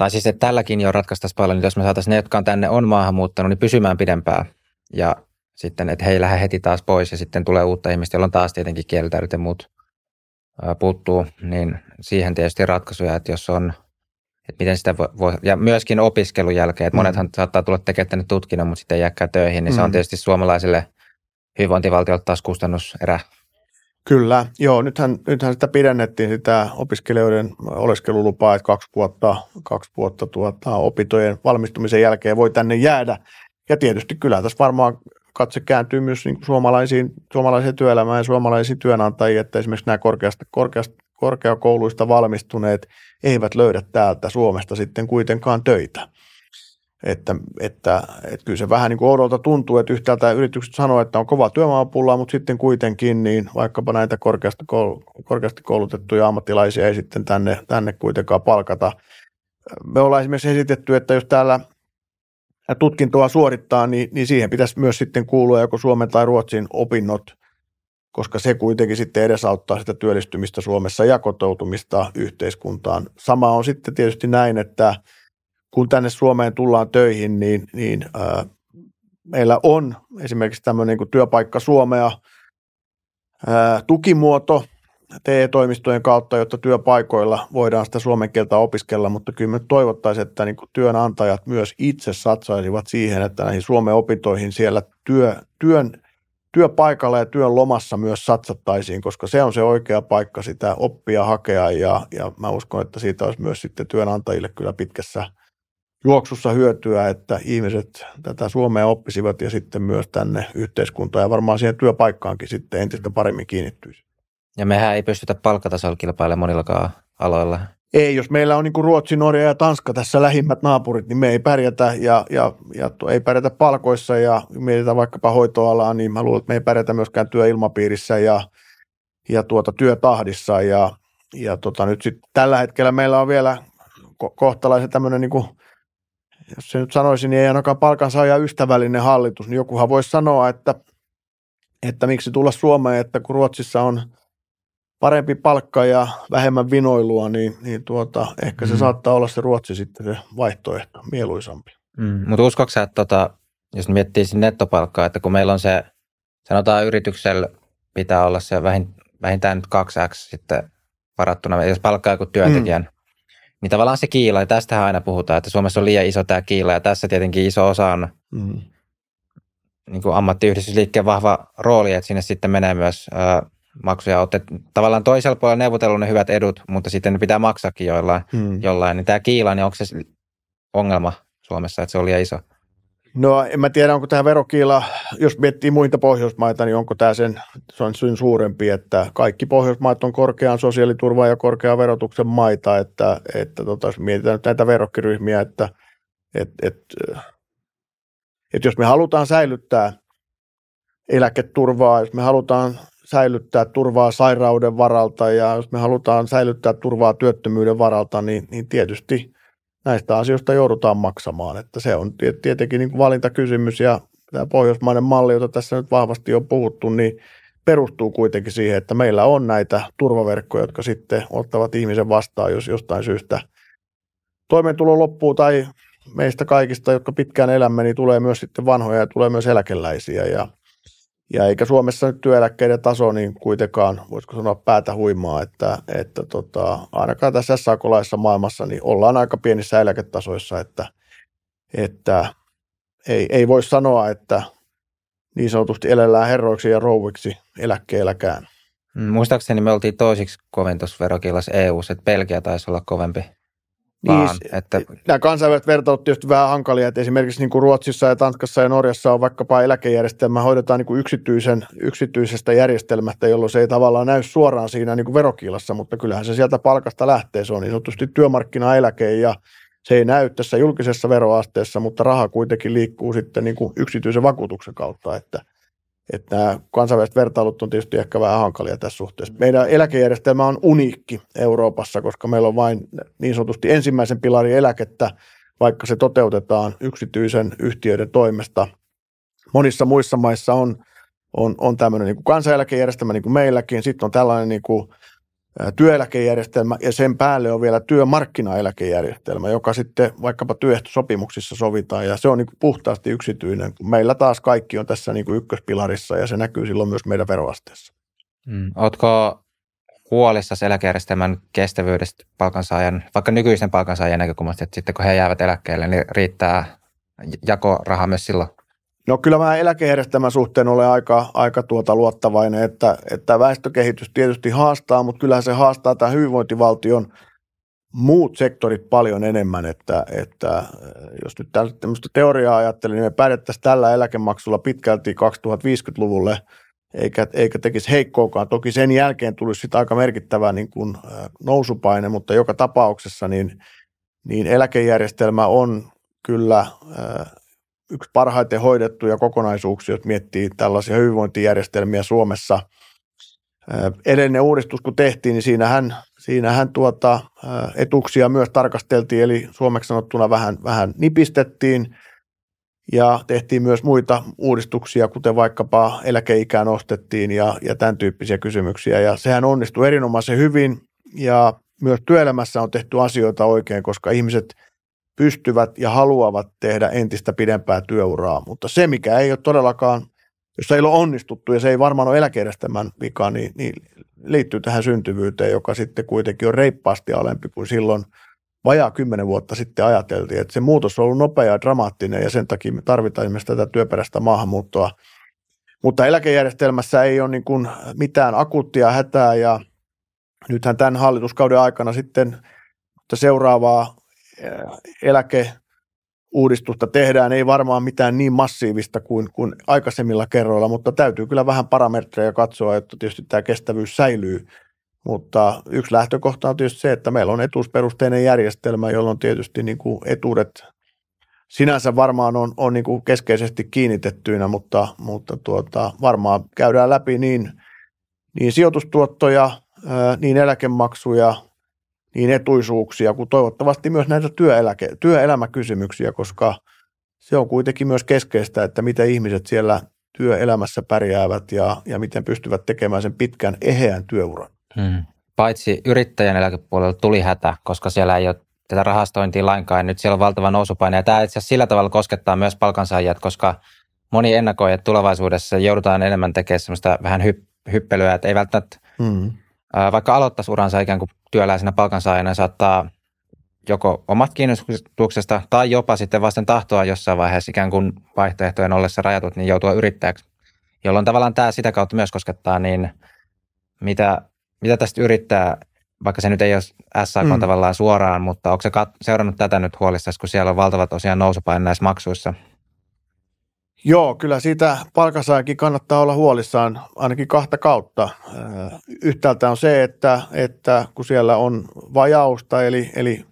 tai siis että tälläkin jo ratkaistaisiin paljon, niin jos me saataisiin ne, jotka on tänne on maahan muuttanut, niin pysymään pidempään ja sitten, että he ei lähde heti taas pois ja sitten tulee uutta ihmistä, jolla on taas tietenkin kielitaidot ja muut puuttuu, niin siihen tietysti ratkaisuja, että jos on, että miten sitä voi, voi ja myöskin opiskelun jälkeen, että mm. monethan saattaa tulla tekemään tänne tutkinnon, mutta sitten ei jääkään töihin, niin mm. se on mm. tietysti suomalaisille hyvinvointivaltiolta taas kustannuserä. Kyllä, joo, nythän, nythän sitä pidennettiin sitä opiskelijoiden oleskelulupaa, että kaksi vuotta, kaksi vuotta tuota, opintojen valmistumisen jälkeen voi tänne jäädä. Ja tietysti kyllä tässä varmaan katse kääntyy myös niin suomalaisiin, suomalaiseen työelämään ja suomalaisiin työnantajiin, että esimerkiksi nämä korkeasta, korkeasta, korkeakouluista valmistuneet eivät löydä täältä Suomesta sitten kuitenkaan töitä. Että, että, että kyllä se vähän niin kuin oudolta tuntuu, että yhtäältä yritykset sanoo, että on kova työmaapula, mutta sitten kuitenkin niin vaikkapa näitä korkeasti, korkeasti koulutettuja ammattilaisia ei sitten tänne, tänne kuitenkaan palkata. Me ollaan esimerkiksi esitetty, että jos täällä tutkintoa suorittaa, niin, niin siihen pitäisi myös sitten kuulua joko Suomen tai Ruotsin opinnot, koska se kuitenkin sitten edesauttaa sitä työllistymistä Suomessa ja kotoutumista yhteiskuntaan. Sama on sitten tietysti näin, että kun tänne Suomeen tullaan töihin, niin, niin ää, meillä on esimerkiksi tämmöinen niin työpaikka Suomea ää, tukimuoto, TE-toimistojen kautta, jotta työpaikoilla voidaan sitä suomen kieltä opiskella, mutta kyllä me toivottaisiin, että niin työnantajat myös itse satsaisivat siihen, että näihin Suomen opintoihin siellä työ, työn, työpaikalla ja työn lomassa myös satsattaisiin, koska se on se oikea paikka sitä oppia hakea ja, ja mä uskon, että siitä olisi myös sitten työnantajille kyllä pitkässä juoksussa hyötyä, että ihmiset tätä Suomea oppisivat ja sitten myös tänne yhteiskuntaan ja varmaan siihen työpaikkaankin sitten entistä paremmin kiinnittyisi. Ja mehän ei pystytä palkkatasolla kilpailemaan monillakaan aloilla. Ei, jos meillä on niin kuin Ruotsi, Norja ja Tanska tässä lähimmät naapurit, niin me ei pärjätä ja, ja, ja ei pärjätä palkoissa ja mietitään vaikkapa hoitoalaa, niin mä luulen, että me ei pärjätä myöskään työilmapiirissä ja, ja tuota, työtahdissa ja, ja tota, nyt sit tällä hetkellä meillä on vielä ko- kohtalaisen tämmöinen niin jos se nyt sanoisin, niin ei ainakaan palkansaaja ystävällinen hallitus, niin jokuhan voisi sanoa, että, että miksi tulla Suomeen, että kun Ruotsissa on – parempi palkka ja vähemmän vinoilua, niin, niin tuota, ehkä se mm. saattaa olla se Ruotsi sitten se vaihtoehto, mieluisampi. Mm. Mutta uskoiko sä, että tota, jos miettii nettopalkkaa, että kun meillä on se, sanotaan yrityksellä pitää olla se vähintään nyt 2x sitten varattuna, jos palkkaa joku työntekijän, mm. Niin tavallaan se kiila, ja tästähän aina puhutaan, että Suomessa on liian iso tämä kiila, ja tässä tietenkin iso osa on mm. niin kuin ammattiyhdistysliikkeen vahva rooli, että sinne sitten menee myös maksuja olette tavallaan toisella puolella neuvotellut ne hyvät edut, mutta sitten ne pitää maksaakin jollain. Hmm. jollain. Niin tämä kiila, niin onko se ongelma Suomessa, että se on liian iso? No en mä tiedä, onko tämä verokiila, jos miettii muita Pohjoismaita, niin onko tämä sen, se on sen suurempi, että kaikki Pohjoismaat on korkean sosiaaliturvan ja korkean verotuksen maita, että, että tota, jos mietitään nyt näitä verokkiryhmiä, että et, et, et jos me halutaan säilyttää eläketurvaa, jos me halutaan säilyttää turvaa sairauden varalta ja jos me halutaan säilyttää turvaa työttömyyden varalta, niin, niin tietysti näistä asioista joudutaan maksamaan. Että se on tietenkin niin kuin valintakysymys ja tämä pohjoismainen malli, jota tässä nyt vahvasti on puhuttu, niin perustuu kuitenkin siihen, että meillä on näitä turvaverkkoja, jotka sitten ottavat ihmisen vastaan, jos jostain syystä toimeentulo loppuu tai meistä kaikista, jotka pitkään elämme, niin tulee myös sitten vanhoja ja tulee myös eläkeläisiä ja ja eikä Suomessa nyt työeläkkeiden taso niin kuitenkaan, voisiko sanoa päätä huimaa, että, että tota, ainakaan tässä SAK-laissa maailmassa niin ollaan aika pienissä eläketasoissa, että, että ei, ei voi sanoa, että niin sanotusti elellään herroiksi ja rouviksi eläkkeelläkään. Mm, muistaakseni me oltiin toisiksi kovin tuossa verokilassa eu että Belgia taisi olla kovempi. Vaan, niin, että... Nämä kansainväliset vertailut tietysti vähän hankalia, että esimerkiksi niin kuin Ruotsissa ja Tanskassa ja Norjassa on vaikkapa eläkejärjestelmä hoidetaan niin kuin yksityisen, yksityisestä järjestelmästä, jolloin se ei tavallaan näy suoraan siinä niin kuin verokiilassa, mutta kyllähän se sieltä palkasta lähtee. Se on niin sanotusti työmarkkinaeläke ja se ei näy tässä julkisessa veroasteessa, mutta raha kuitenkin liikkuu sitten niin kuin yksityisen vakuutuksen kautta, että, että nämä kansainväliset vertailut on tietysti ehkä vähän hankalia tässä suhteessa. Meidän eläkejärjestelmä on uniikki Euroopassa, koska meillä on vain niin sanotusti ensimmäisen pilarin eläkettä, vaikka se toteutetaan yksityisen yhtiöiden toimesta. Monissa muissa maissa on, on, on tämmöinen niin kuin kansaneläkejärjestelmä niin kuin meilläkin, sitten on tällainen niin kuin työeläkejärjestelmä ja sen päälle on vielä työmarkkinaeläkejärjestelmä, joka sitten vaikkapa työehtosopimuksissa sovitaan ja se on niin puhtaasti yksityinen. Meillä taas kaikki on tässä niin ykköspilarissa ja se näkyy silloin myös meidän veroasteessa. Mm. Oletko huolissa eläkejärjestelmän kestävyydestä palkansaajan, vaikka nykyisen palkansaajan näkökulmasta, että sitten kun he jäävät eläkkeelle, niin riittää jakoraha myös silloin? No kyllä mä eläkejärjestelmän suhteen olen aika, aika tuota luottavainen, että, että väestökehitys tietysti haastaa, mutta kyllähän se haastaa tämän hyvinvointivaltion muut sektorit paljon enemmän, että, että jos nyt tämmöistä teoriaa ajattelin, niin me päädettäisiin tällä eläkemaksulla pitkälti 2050-luvulle, eikä, eikä tekisi heikkoukaan. Toki sen jälkeen tulisi sitten aika merkittävä niin kuin nousupaine, mutta joka tapauksessa niin, niin eläkejärjestelmä on kyllä yksi parhaiten hoidettuja kokonaisuuksia, jos miettii tällaisia hyvinvointijärjestelmiä Suomessa. Edellinen uudistus, kun tehtiin, niin siinähän, siinähän tuota, etuuksia myös tarkasteltiin, eli suomeksi sanottuna vähän, vähän nipistettiin ja tehtiin myös muita uudistuksia, kuten vaikkapa eläkeikää nostettiin ja, ja tämän tyyppisiä kysymyksiä. Ja sehän onnistui erinomaisen hyvin ja myös työelämässä on tehty asioita oikein, koska ihmiset – pystyvät ja haluavat tehdä entistä pidempää työuraa. Mutta se, mikä ei ole todellakaan, jos ei ole onnistuttu ja se ei varmaan ole eläkejärjestelmän vika, niin, niin liittyy tähän syntyvyyteen, joka sitten kuitenkin on reippaasti alempi kuin silloin vajaa kymmenen vuotta sitten ajateltiin. Että se muutos on ollut nopea ja dramaattinen ja sen takia me tarvitaan esimerkiksi tätä työperäistä maahanmuuttoa. Mutta eläkejärjestelmässä ei ole niin kuin mitään akuuttia hätää ja nythän tämän hallituskauden aikana sitten seuraavaa eläkeuudistusta tehdään, ei varmaan mitään niin massiivista kuin, kuin aikaisemmilla kerroilla, mutta täytyy kyllä vähän parametreja katsoa, että tietysti tämä kestävyys säilyy. Mutta yksi lähtökohta on tietysti se, että meillä on etuusperusteinen järjestelmä, jolloin tietysti niin kuin etuudet sinänsä varmaan on, on niin kuin keskeisesti kiinnitettyinä, mutta, mutta tuota, varmaan käydään läpi niin, niin sijoitustuottoja, niin eläkemaksuja, niin etuisuuksia kuin toivottavasti myös näitä työeläke, työelämäkysymyksiä, koska se on kuitenkin myös keskeistä, että miten ihmiset siellä työelämässä pärjäävät ja, ja miten pystyvät tekemään sen pitkän eheän työuran. Hmm. Paitsi yrittäjän eläkepuolella tuli hätä, koska siellä ei ole tätä rahastointia lainkaan. Nyt siellä on valtava nousupaine ja tämä itse asiassa sillä tavalla koskettaa myös palkansaajat, koska moni ennakoi, että tulevaisuudessa joudutaan enemmän tekemään sellaista vähän hyp- hyppelyä, että ei välttämättä, hmm. vaikka aloittaisi uransa ikään kuin työläisenä palkansaajana saattaa joko omat kiinnostuksesta tai jopa sitten vasten tahtoa jossain vaiheessa ikään kuin vaihtoehtojen ollessa rajatut, niin joutua yrittäjäksi, jolloin tavallaan tämä sitä kautta myös koskettaa, niin mitä, mitä tästä yrittää, vaikka se nyt ei ole SAK mm. tavallaan suoraan, mutta onko se kat- seurannut tätä nyt huolissasi, kun siellä on valtavat tosiaan nousupaine näissä maksuissa? Joo, kyllä siitä palkansaajakin kannattaa olla huolissaan ainakin kahta kautta. Yhtäältä on se, että, että kun siellä on vajausta, eli, eli,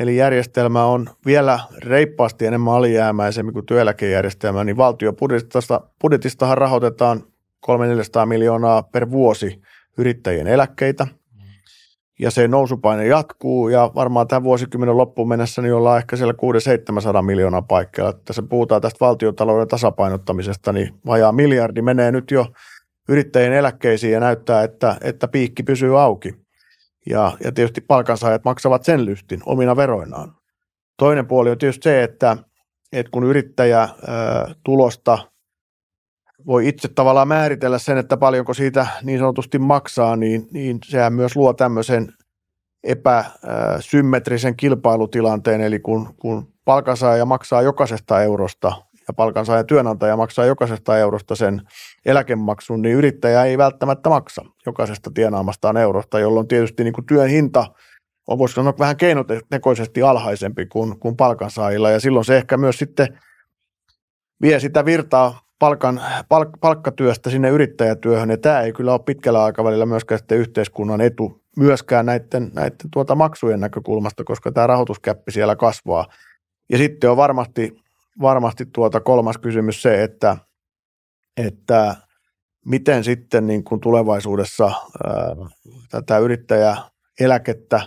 eli järjestelmä on vielä reippaasti enemmän alijäämäisemmin kuin työeläkejärjestelmä, niin valtiobudjetista budjetistahan rahoitetaan 300-400 miljoonaa per vuosi yrittäjien eläkkeitä – ja se nousupaine jatkuu ja varmaan tämän vuosikymmenen loppuun mennessä niin ollaan ehkä siellä 600-700 miljoonaa paikkaa. Tässä puhutaan tästä valtiotalouden tasapainottamisesta, niin vajaa miljardi menee nyt jo yrittäjien eläkkeisiin ja näyttää, että, että piikki pysyy auki. Ja, ja tietysti palkansaajat maksavat sen lystin omina veroinaan. Toinen puoli on tietysti se, että, että kun yrittäjä ää, tulosta voi itse tavallaan määritellä sen, että paljonko siitä niin sanotusti maksaa, niin, niin sehän myös luo tämmöisen epäsymmetrisen kilpailutilanteen, eli kun, kun palkansaaja maksaa jokaisesta eurosta ja palkansaaja työnantaja maksaa jokaisesta eurosta sen eläkemaksun, niin yrittäjä ei välttämättä maksa jokaisesta tienaamastaan eurosta, jolloin tietysti niin kuin työn hinta on voisi sanoa vähän keinotekoisesti alhaisempi kuin, kuin palkansaajilla, ja silloin se ehkä myös sitten vie sitä virtaa palkan, palk, palkkatyöstä sinne yrittäjätyöhön, ja tämä ei kyllä ole pitkällä aikavälillä myöskään sitten yhteiskunnan etu, myöskään näiden, näiden tuota maksujen näkökulmasta, koska tämä rahoituskäppi siellä kasvaa. Ja sitten on varmasti, varmasti tuota kolmas kysymys se, että, että miten sitten niin kuin tulevaisuudessa ää, tätä yrittäjäeläkettä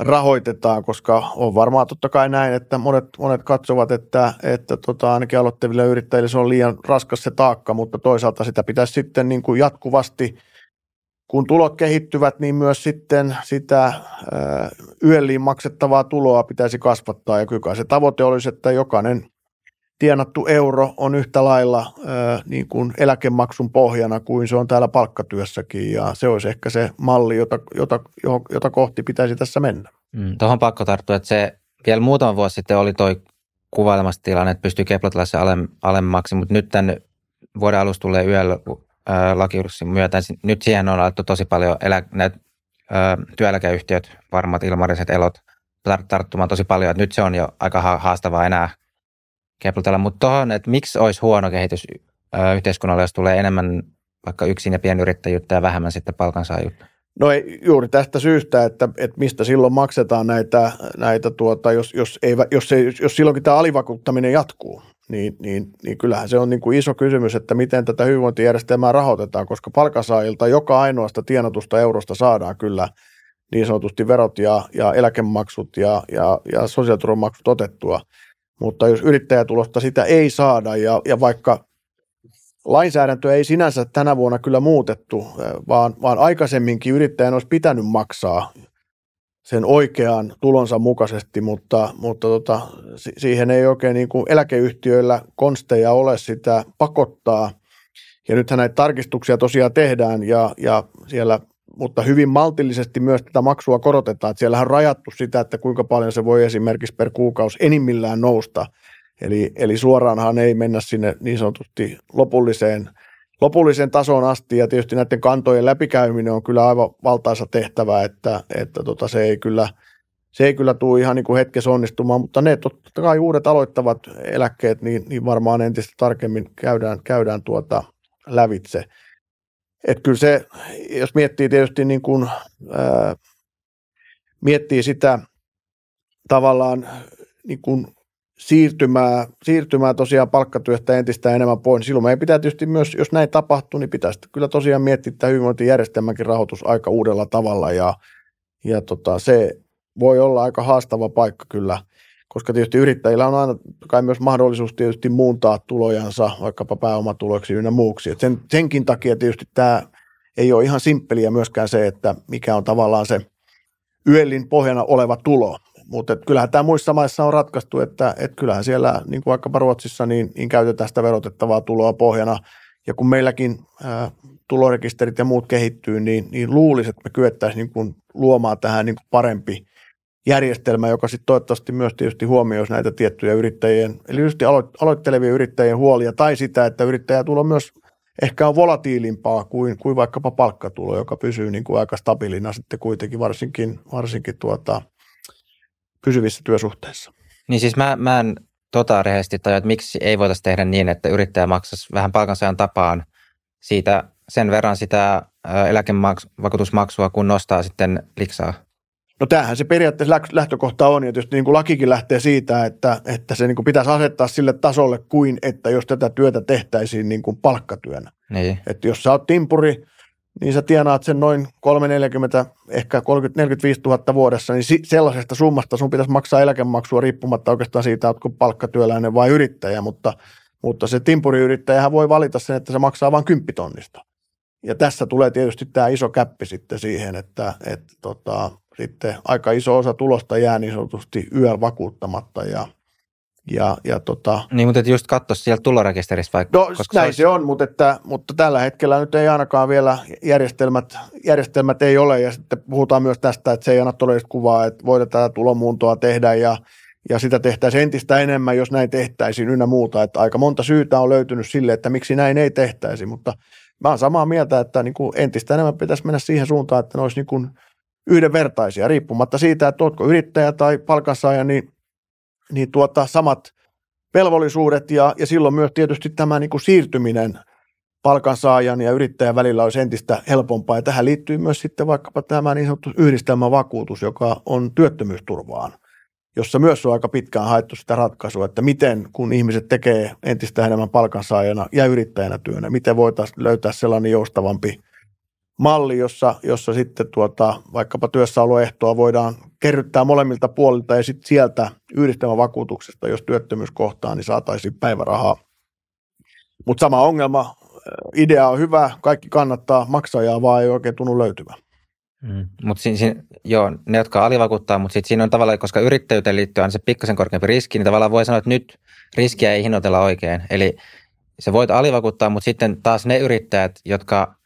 rahoitetaan, koska on varmaan totta kai näin, että monet, monet katsovat, että, että tota, ainakin aloittaville yrittäjille se on liian raskas se taakka, mutta toisaalta sitä pitäisi sitten niin kuin jatkuvasti, kun tulot kehittyvät, niin myös sitten sitä yölliin maksettavaa tuloa pitäisi kasvattaa. Ja kyllä se tavoite olisi, että jokainen tienattu euro on yhtä lailla niin kuin eläkemaksun pohjana kuin se on täällä palkkatyössäkin ja se olisi ehkä se malli, jota, jota, jota kohti pitäisi tässä mennä. Mm, Tuohon pakko tarttua, että se vielä muutama vuosi sitten oli toi kuvailemassa tilanne, että pystyy keplotella alem, alemmaksi, mutta nyt tämän vuoden alusta tulee yöllä lakiurssin myötä. Nyt siihen on alettu tosi paljon elä, näitä, ö, työeläkeyhtiöt, varmat ilmariset elot tarttumaan tosi paljon. Että nyt se on jo aika haastavaa enää keplotella. Mutta tuohon, että miksi olisi huono kehitys yhteiskunnalle, jos tulee enemmän vaikka yksin ja pienyrittäjyyttä ja vähemmän sitten palkansaajuutta? No ei, juuri tästä syystä, että, että mistä silloin maksetaan näitä, näitä tuota, jos, jos, ei, jos, ei, jos silloinkin tämä alivakuuttaminen jatkuu, niin, niin, niin kyllähän se on niin kuin iso kysymys, että miten tätä hyvinvointijärjestelmää rahoitetaan, koska palkansaajilta joka ainoasta tienatusta eurosta saadaan kyllä niin sanotusti verot ja, ja eläkemaksut ja, ja, ja sosiaaliturvamaksut otettua. Mutta jos yrittäjätulosta sitä ei saada ja, ja vaikka lainsäädäntö ei sinänsä tänä vuonna kyllä muutettu, vaan, vaan aikaisemminkin yrittäjän olisi pitänyt maksaa sen oikean tulonsa mukaisesti, mutta, mutta tota, siihen ei oikein niin kuin eläkeyhtiöillä konsteja ole sitä pakottaa. Ja nythän näitä tarkistuksia tosiaan tehdään ja, ja siellä, mutta hyvin maltillisesti myös tätä maksua korotetaan. Että siellähän on rajattu sitä, että kuinka paljon se voi esimerkiksi per kuukausi enimmillään nousta. Eli, eli suoraanhan ei mennä sinne niin sanotusti lopulliseen, lopulliseen tasoon asti, ja tietysti näiden kantojen läpikäyminen on kyllä aivan valtaisa tehtävä, että, että tota, se ei kyllä se ei kyllä tule ihan niin kuin hetkessä onnistumaan, mutta ne totta kai uudet aloittavat eläkkeet, niin, niin varmaan entistä tarkemmin käydään, käydään tuota lävitse. Et kyllä se, jos miettii tietysti niin kuin, ää, miettii sitä tavallaan niin kuin siirtymää, siirtymää tosiaan palkkatyöstä entistä enemmän pois. Niin silloin meidän pitää tietysti myös, jos näin tapahtuu, niin pitäisi kyllä tosiaan miettiä tämä hyvinvointijärjestelmänkin rahoitus aika uudella tavalla ja, ja tota, se voi olla aika haastava paikka kyllä, koska tietysti yrittäjillä on aina kai myös mahdollisuus tietysti muuntaa tulojansa vaikkapa pääomatuloiksi ynnä muuksi. Et sen, senkin takia tietysti tämä ei ole ihan simppeliä myöskään se, että mikä on tavallaan se yöllin pohjana oleva tulo, mutta kyllähän tämä muissa maissa on ratkaistu, että et kyllähän siellä, niin kuin vaikkapa Ruotsissa, niin, niin käytetään sitä verotettavaa tuloa pohjana. Ja kun meilläkin ää, tulorekisterit ja muut kehittyy, niin, niin luulisi, että me kyettäisiin niin kuin luomaan tähän niin kuin parempi järjestelmä, joka sitten toivottavasti myös tietysti huomioisi näitä tiettyjä yrittäjien, eli tietysti aloittelevien yrittäjien huolia, tai sitä, että yrittäjätulo myös ehkä on volatiilimpaa kuin, kuin vaikkapa palkkatulo, joka pysyy niin kuin aika stabiilina sitten kuitenkin, varsinkin, varsinkin tuota, pysyvissä työsuhteissa. Niin siis mä, mä en tota rehellisesti tajua, että miksi ei voitaisiin tehdä niin, että yrittäjä maksaisi vähän palkansaajan tapaan siitä sen verran sitä eläkevakuutusmaksua, kun nostaa sitten liksaa. No tämähän se periaatteessa lähtökohta on, ja tietysti niin kuin lakikin lähtee siitä, että, että se niin kuin pitäisi asettaa sille tasolle kuin, että jos tätä työtä tehtäisiin niin kuin palkkatyönä. Niin. Että jos sä oot timpuri, niin sä tienaat sen noin 340, ehkä 30, 45 000 vuodessa, niin sellaisesta summasta sun pitäisi maksaa eläkemaksua riippumatta oikeastaan siitä, onko palkkatyöläinen vai yrittäjä, mutta, mutta se timpuriyrittäjähän voi valita sen, että se maksaa vain kymppitonnista. Ja tässä tulee tietysti tämä iso käppi sitten siihen, että, että tota, sitten aika iso osa tulosta jää niin sanotusti yöllä vakuuttamatta ja – ja, ja tota, niin, mutta just katsoa sieltä tulorekisteristä vaikka. No koska näin se, olisi... se on, mutta, että, mutta tällä hetkellä nyt ei ainakaan vielä järjestelmät, järjestelmät ei ole ja sitten puhutaan myös tästä, että se ei anna todellista kuvaa, että voidaan tätä tulomuuntoa tehdä ja, ja sitä tehtäisiin entistä enemmän, jos näin tehtäisiin ynnä muuta, että aika monta syytä on löytynyt sille, että miksi näin ei tehtäisi, mutta mä oon samaa mieltä, että niin kuin entistä enemmän pitäisi mennä siihen suuntaan, että ne olisi niin kuin yhdenvertaisia, riippumatta siitä, että oletko yrittäjä tai palkansaaja, niin niin tuota, samat velvollisuudet ja, ja silloin myös tietysti tämä niin kuin siirtyminen palkansaajan ja yrittäjän välillä olisi entistä helpompaa. Ja tähän liittyy myös sitten vaikkapa tämä niin sanottu yhdistelmävakuutus, joka on työttömyysturvaan. jossa myös on aika pitkään haettu sitä ratkaisua, että miten kun ihmiset tekee entistä enemmän palkansaajana ja yrittäjänä työnä, miten voitaisiin löytää sellainen joustavampi malli, jossa, jossa sitten tuota, vaikkapa työssäoloehtoa voidaan kerryttää molemmilta puolilta ja sitten sieltä yhdistelmävakuutuksesta, jos työttömyys kohtaa, niin saataisiin päivärahaa. Mutta sama ongelma, idea on hyvä, kaikki kannattaa, maksajaa vaan ei oikein tunnu löytyvän. Mm. Mutta siinä, siinä, joo, ne, jotka alivakuuttaa, mutta sitten siinä on tavallaan, koska yrittäjyyteen liittyy aina se pikkasen korkeampi riski, niin tavallaan voi sanoa, että nyt riskiä ei hinnoitella oikein. Eli se voit alivakuuttaa, mutta sitten taas ne yrittäjät, jotka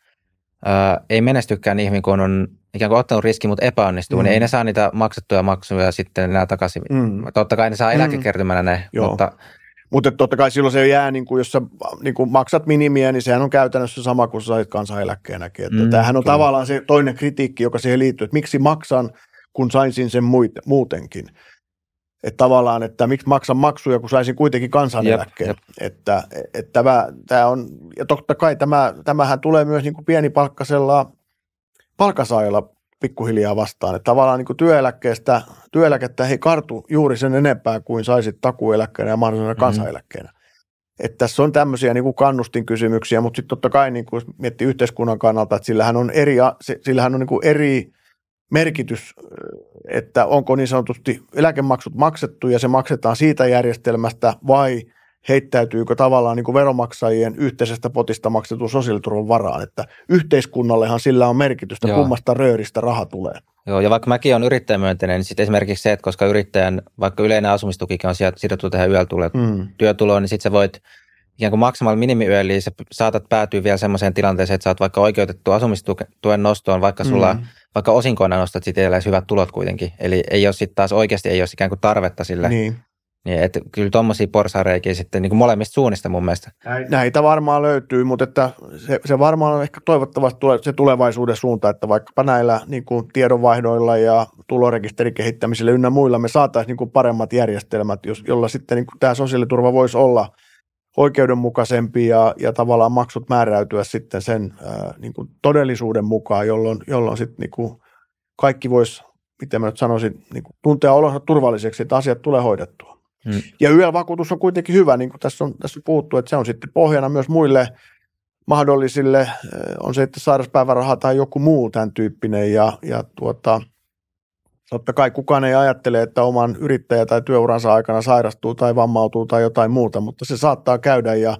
ää, ei menestykään ihminen, kun on ikään kuin ottanut riski, mutta epäonnistuu, mm. niin ei ne saa niitä maksettuja maksuja sitten enää takaisin. Mm. Totta kai ne saa mm. eläkekertymänä ne, Joo. mutta mutta totta kai silloin se jää, niin kuin, jos sä niin kuin maksat minimiä, niin sehän on käytännössä sama kuin sä sait kansaneläkkeenäkin. Että mm, tämähän on kyllä. tavallaan se toinen kritiikki, joka siihen liittyy, että miksi maksan, kun saisin sen muutenkin. Että tavallaan, että miksi maksan maksuja, kun saisin kuitenkin kansaneläkkeen. Jep, jep. Että, että tämä, tämä on, ja totta kai tämä, tämähän tulee myös niin kuin pienipalkkasella palkasaajalla pikkuhiljaa vastaan. Että tavallaan niin kuin työeläkkeestä, työeläkettä ei kartu juuri sen enempää kuin saisit takueläkkeenä ja mahdollisena mm-hmm. kansaneläkkeenä. Että tässä on tämmöisiä niin kuin kannustinkysymyksiä, mutta sitten totta kai niin kuin miettii yhteiskunnan kannalta, että sillähän on eri, sillähän on niin kuin eri merkitys, että onko niin sanotusti eläkemaksut maksettu ja se maksetaan siitä järjestelmästä vai – heittäytyykö tavallaan niin kuin veromaksajien yhteisestä potista maksetun sosiaaliturvan varaan, että yhteiskunnallehan sillä on merkitystä, Joo. kummasta rööristä raha tulee. Joo, ja vaikka mäkin olen yrittäjämyönteinen, niin sitten esimerkiksi se, että koska yrittäjän, vaikka yleinen asumistukikin on sidottu tähän yötuloon, mm. työtuloon, niin sitten sä voit ikään kuin maksamalla minimiyöllä, eli sä saatat päätyä vielä semmoiseen tilanteeseen, että sä oot vaikka oikeutettu asumistuen nostoon, vaikka sulla, mm. vaikka osinkoina nostat sitten hyvät tulot kuitenkin. Eli ei ole sitten taas oikeasti ei ole ikään kuin tarvetta sille niin. Niin, että kyllä tuommoisia porsareikiä sitten niin kuin molemmista suunnista mun mielestä. Näitä varmaan löytyy, mutta että se, se varmaan on ehkä toivottavasti tule, se tulevaisuuden suunta, että vaikkapa näillä niin kuin tiedonvaihdoilla ja tulorekisterikehittämisillä ynnä muilla me saataisiin niin kuin paremmat järjestelmät, jos, jolla sitten niin kuin tämä sosiaaliturva voisi olla oikeudenmukaisempi ja, ja tavallaan maksut määräytyä sitten sen ää, niin kuin todellisuuden mukaan, jolloin, jolloin sitten niin kuin kaikki voisi, miten mä nyt sanoisin, niin kuin tuntea olonsa turvalliseksi, että asiat tulee hoidettua. Mm. Ja YEL-vakuutus on kuitenkin hyvä, niin kuin tässä on, tässä on puhuttu, että se on sitten pohjana myös muille mahdollisille, on se että sairauspäiväraha tai joku muu tämän tyyppinen. Ja, ja tuota, totta kai kukaan ei ajattele, että oman yrittäjä- tai työuransa aikana sairastuu tai vammautuu tai jotain muuta, mutta se saattaa käydä ja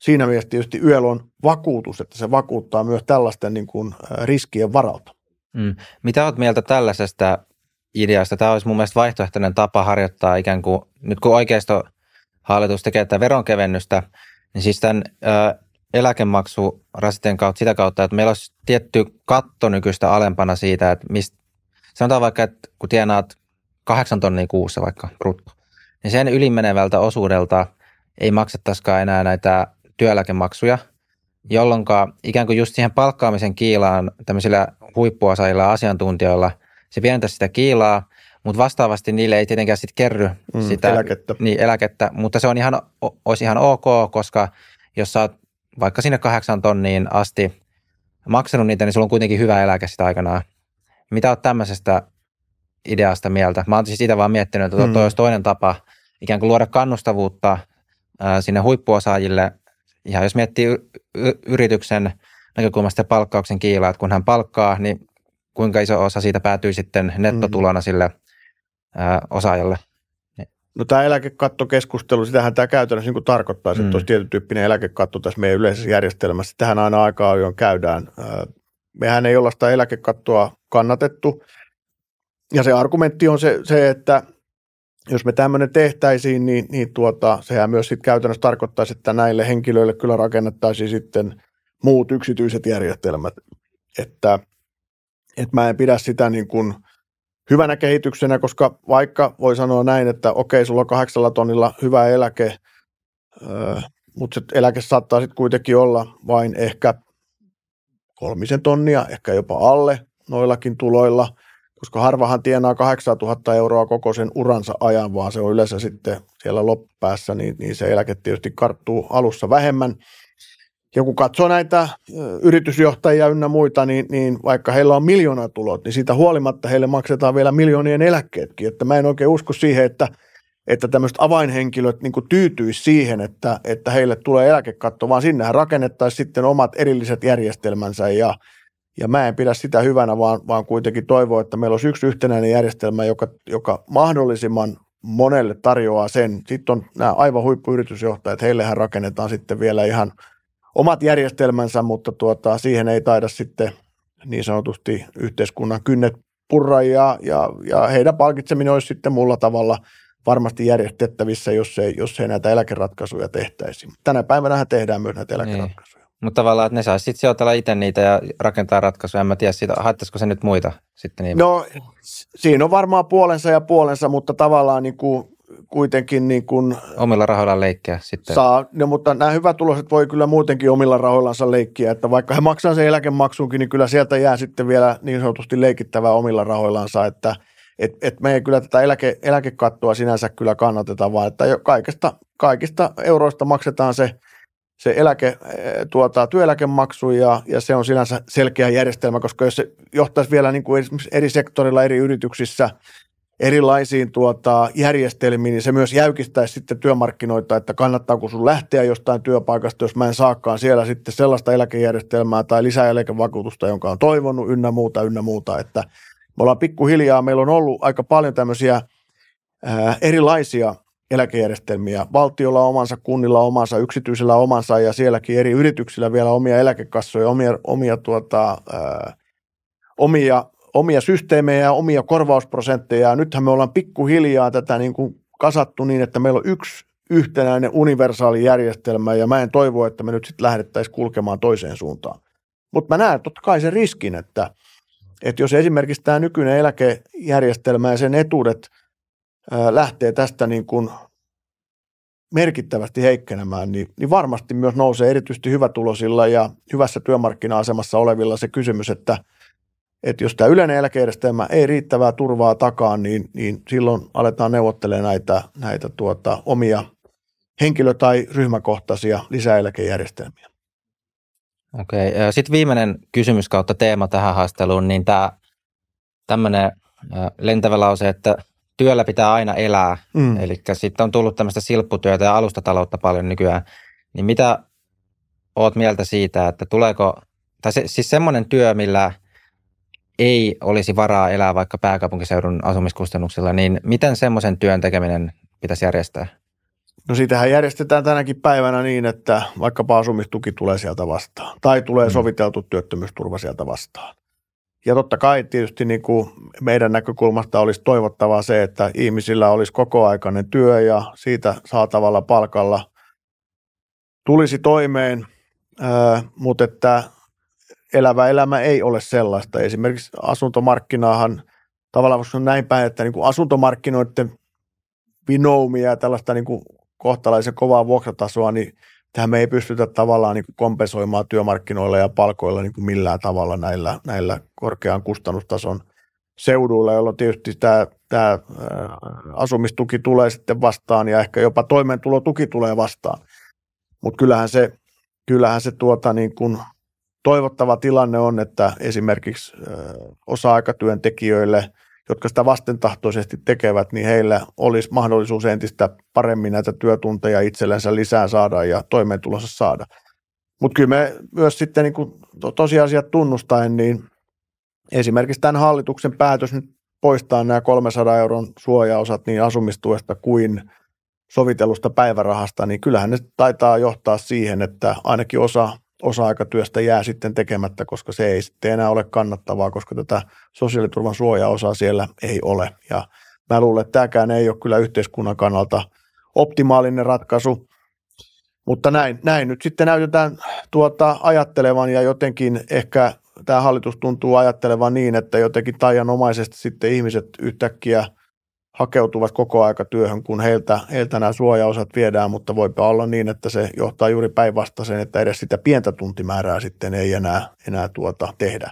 siinä mielessä tietysti YEL on vakuutus, että se vakuuttaa myös tällaisten niin kuin eh, riskien varalta. Mm. Mitä olet mieltä tällaisesta ideasta. Tämä olisi mun mielestä vaihtoehtoinen tapa harjoittaa ikään kuin, nyt kun oikeisto hallitus tekee tätä veronkevennystä, niin siis tämän ö, kautta sitä kautta, että meillä olisi tietty katto nykyistä alempana siitä, että mistä, sanotaan vaikka, että kun tienaat kahdeksan tonnia kuussa vaikka brutto, niin sen ylimenevältä osuudelta ei maksettaisikaan enää näitä työeläkemaksuja, jolloin ikään kuin just siihen palkkaamisen kiilaan tämmöisillä huippuosaajilla asiantuntijoilla – se pienentää sitä kiilaa, mutta vastaavasti niille ei tietenkään sitten kerry mm, sitä eläkettä. Niin, eläkettä, mutta se on ihan, olisi ihan ok, koska jos sä oot vaikka sinne kahdeksan tonniin asti maksanut niitä, niin sulla on kuitenkin hyvä eläke sitä aikanaan. Mitä oot tämmöisestä ideasta mieltä? Mä oon siis sitä vaan miettinyt, että mm. toi olisi toinen tapa ikään kuin luoda kannustavuutta ää, sinne huippuosaajille. Ihan jos miettii y- yrityksen näkökulmasta ja palkkauksen kiilaa, että kun hän palkkaa, niin kuinka iso osa siitä päätyy sitten nettotulona mm. sille ää, osaajalle? No tämä eläkekattokeskustelu, sitähän tämä käytännössä niin tarkoittaa, mm. että olisi tietyn tyyppinen eläkekatto tässä meidän yleisessä järjestelmässä. Tähän aina aikaa ajoin käydään. Mehän ei olla sitä eläkekattoa kannatettu. Ja se argumentti on se, se että jos me tämmöinen tehtäisiin, niin, niin tuota, sehän myös sitten käytännössä tarkoittaisi, että näille henkilöille kyllä rakennettaisiin sitten muut yksityiset järjestelmät. Että että mä en pidä sitä niin kuin hyvänä kehityksenä, koska vaikka voi sanoa näin, että okei, sulla on kahdeksalla tonnilla hyvä eläke, mutta se eläke saattaa sitten kuitenkin olla vain ehkä kolmisen tonnia, ehkä jopa alle noillakin tuloilla, koska harvahan tienaa 8000 euroa koko sen uransa ajan, vaan se on yleensä sitten siellä loppupäässä, niin, niin se eläke tietysti karttuu alussa vähemmän. ja kun katsoo näitä yritysjohtajia ynnä muita, niin, niin vaikka heillä on miljoonatulot, niin siitä huolimatta heille maksetaan vielä miljoonien eläkkeetkin. Että mä en oikein usko siihen, että, että tämmöiset avainhenkilöt niin tyytyisi siihen, että, että heille tulee eläkekatto, vaan sinnehän rakennettaisiin sitten omat erilliset järjestelmänsä ja, ja mä en pidä sitä hyvänä, vaan, vaan kuitenkin toivoo, että meillä olisi yksi yhtenäinen järjestelmä, joka, joka mahdollisimman monelle tarjoaa sen. Sitten on nämä aivan huippuyritysjohtajat, heillehän rakennetaan sitten vielä ihan – omat järjestelmänsä, mutta tuota, siihen ei taida sitten niin sanotusti yhteiskunnan kynnet purra ja, ja, ja heidän palkitseminen olisi sitten muulla tavalla varmasti järjestettävissä, jos ei, jos ei näitä eläkeratkaisuja tehtäisi. Tänä päivänä tehdään myös näitä niin. eläkeratkaisuja. Niin. Mutta tavallaan, että ne saisi sitten sijoitella itse niitä ja rakentaa ratkaisuja. En mä tiedä siitä, haittaisiko se nyt muita sitten niin? No, siinä on varmaan puolensa ja puolensa, mutta tavallaan niin kuin kuitenkin niin kuin omilla rahoillaan leikkiä sitten. Saa, no, mutta nämä hyvät tuloset voi kyllä muutenkin omilla rahoillansa leikkiä, että vaikka he maksaa sen eläkemaksuunkin, niin kyllä sieltä jää sitten vielä niin sanotusti leikittävää omilla rahoillansa, että et, et me ei kyllä tätä eläke, eläkekattoa sinänsä kyllä kannateta, vaan että jo kaikista, kaikista euroista maksetaan se, se eläke, eh, tuota, työeläkemaksu ja, ja se on sinänsä selkeä järjestelmä, koska jos se johtaisi vielä niin kuin eri sektorilla, eri yrityksissä – erilaisiin tuota, järjestelmiin, niin se myös jäykistäisi sitten työmarkkinoita, että kannattaako sun lähteä jostain työpaikasta, jos mä en saakaan siellä sitten sellaista eläkejärjestelmää tai lisäeläkevakuutusta, jonka on toivonut ynnä muuta, ynnä muuta, että me ollaan pikkuhiljaa, meillä on ollut aika paljon tämmöisiä ää, erilaisia eläkejärjestelmiä. Valtiolla omansa, kunnilla omansa, yksityisellä omansa ja sielläkin eri yrityksillä vielä omia eläkekassoja, omia, omia, tuota, ää, omia omia systeemejä ja omia korvausprosentteja. Ja nythän me ollaan pikkuhiljaa tätä niin kuin kasattu niin, että meillä on yksi yhtenäinen universaali järjestelmä ja mä en toivo, että me nyt sitten lähdettäisiin kulkemaan toiseen suuntaan. Mutta mä näen totta kai sen riskin, että, että jos esimerkiksi tämä nykyinen eläkejärjestelmä ja sen etuudet lähtee tästä niin kuin merkittävästi heikkenemään, niin, niin varmasti myös nousee erityisesti hyvätulosilla ja hyvässä työmarkkina-asemassa olevilla se kysymys, että – että jos tämä yleinen eläkejärjestelmä ei riittävää turvaa takaa, niin, niin silloin aletaan neuvottelemaan näitä, näitä tuota, omia henkilö- tai ryhmäkohtaisia lisäeläkejärjestelmiä. Okei, sitten viimeinen kysymys kautta teema tähän haasteluun, niin tämä tämmöinen lentävä lause, että työllä pitää aina elää, mm. eli sitten on tullut tämmöistä silpputyötä ja alustataloutta paljon nykyään, niin mitä oot mieltä siitä, että tuleeko, tai se, siis semmoinen työ, millä – ei olisi varaa elää vaikka pääkaupunkiseudun asumiskustannuksilla, niin miten semmoisen työn tekeminen pitäisi järjestää? No siitähän järjestetään tänäkin päivänä niin, että vaikkapa asumistuki tulee sieltä vastaan tai tulee mm. soviteltu työttömyysturva sieltä vastaan. Ja totta kai tietysti niin kuin meidän näkökulmasta olisi toivottavaa se, että ihmisillä olisi kokoaikainen työ ja siitä saatavalla palkalla tulisi toimeen, mutta että elävä elämä ei ole sellaista. Esimerkiksi asuntomarkkinaahan tavallaan on näin päin, että niin kuin asuntomarkkinoiden vinoumia ja tällaista niin kuin kohtalaisen kovaa vuokratasoa, niin tähän me ei pystytä tavallaan niin kompensoimaan työmarkkinoilla ja palkoilla niin kuin millään tavalla näillä, näillä korkean kustannustason seuduilla, jolloin tietysti tämä, tämä asumistuki tulee sitten vastaan ja ehkä jopa toimeentulotuki tulee vastaan. Mutta kyllähän se, kyllähän se tuota niin kuin toivottava tilanne on, että esimerkiksi osa-aikatyöntekijöille, jotka sitä vastentahtoisesti tekevät, niin heillä olisi mahdollisuus entistä paremmin näitä työtunteja itsellensä lisää saada ja toimeentulossa saada. Mutta kyllä me myös sitten niin kuin tosiasiat tunnustaen, niin esimerkiksi tämän hallituksen päätös nyt poistaa nämä 300 euron suojaosat niin asumistuesta kuin sovitellusta päivärahasta, niin kyllähän ne taitaa johtaa siihen, että ainakin osa osa-aikatyöstä jää sitten tekemättä, koska se ei sitten enää ole kannattavaa, koska tätä sosiaaliturvan suojaosaa siellä ei ole. Ja mä luulen, että tämäkään ei ole kyllä yhteiskunnan kannalta optimaalinen ratkaisu, mutta näin, näin nyt sitten näytetään tuota ajattelevan ja jotenkin ehkä tämä hallitus tuntuu ajattelevan niin, että jotenkin taianomaisesti sitten ihmiset yhtäkkiä – hakeutuvat koko aika työhön, kun heiltä, heiltä nämä suojaosat viedään, mutta voipa olla niin, että se johtaa juuri päinvastaiseen, että edes sitä pientä tuntimäärää sitten ei enää, enää tuota tehdä.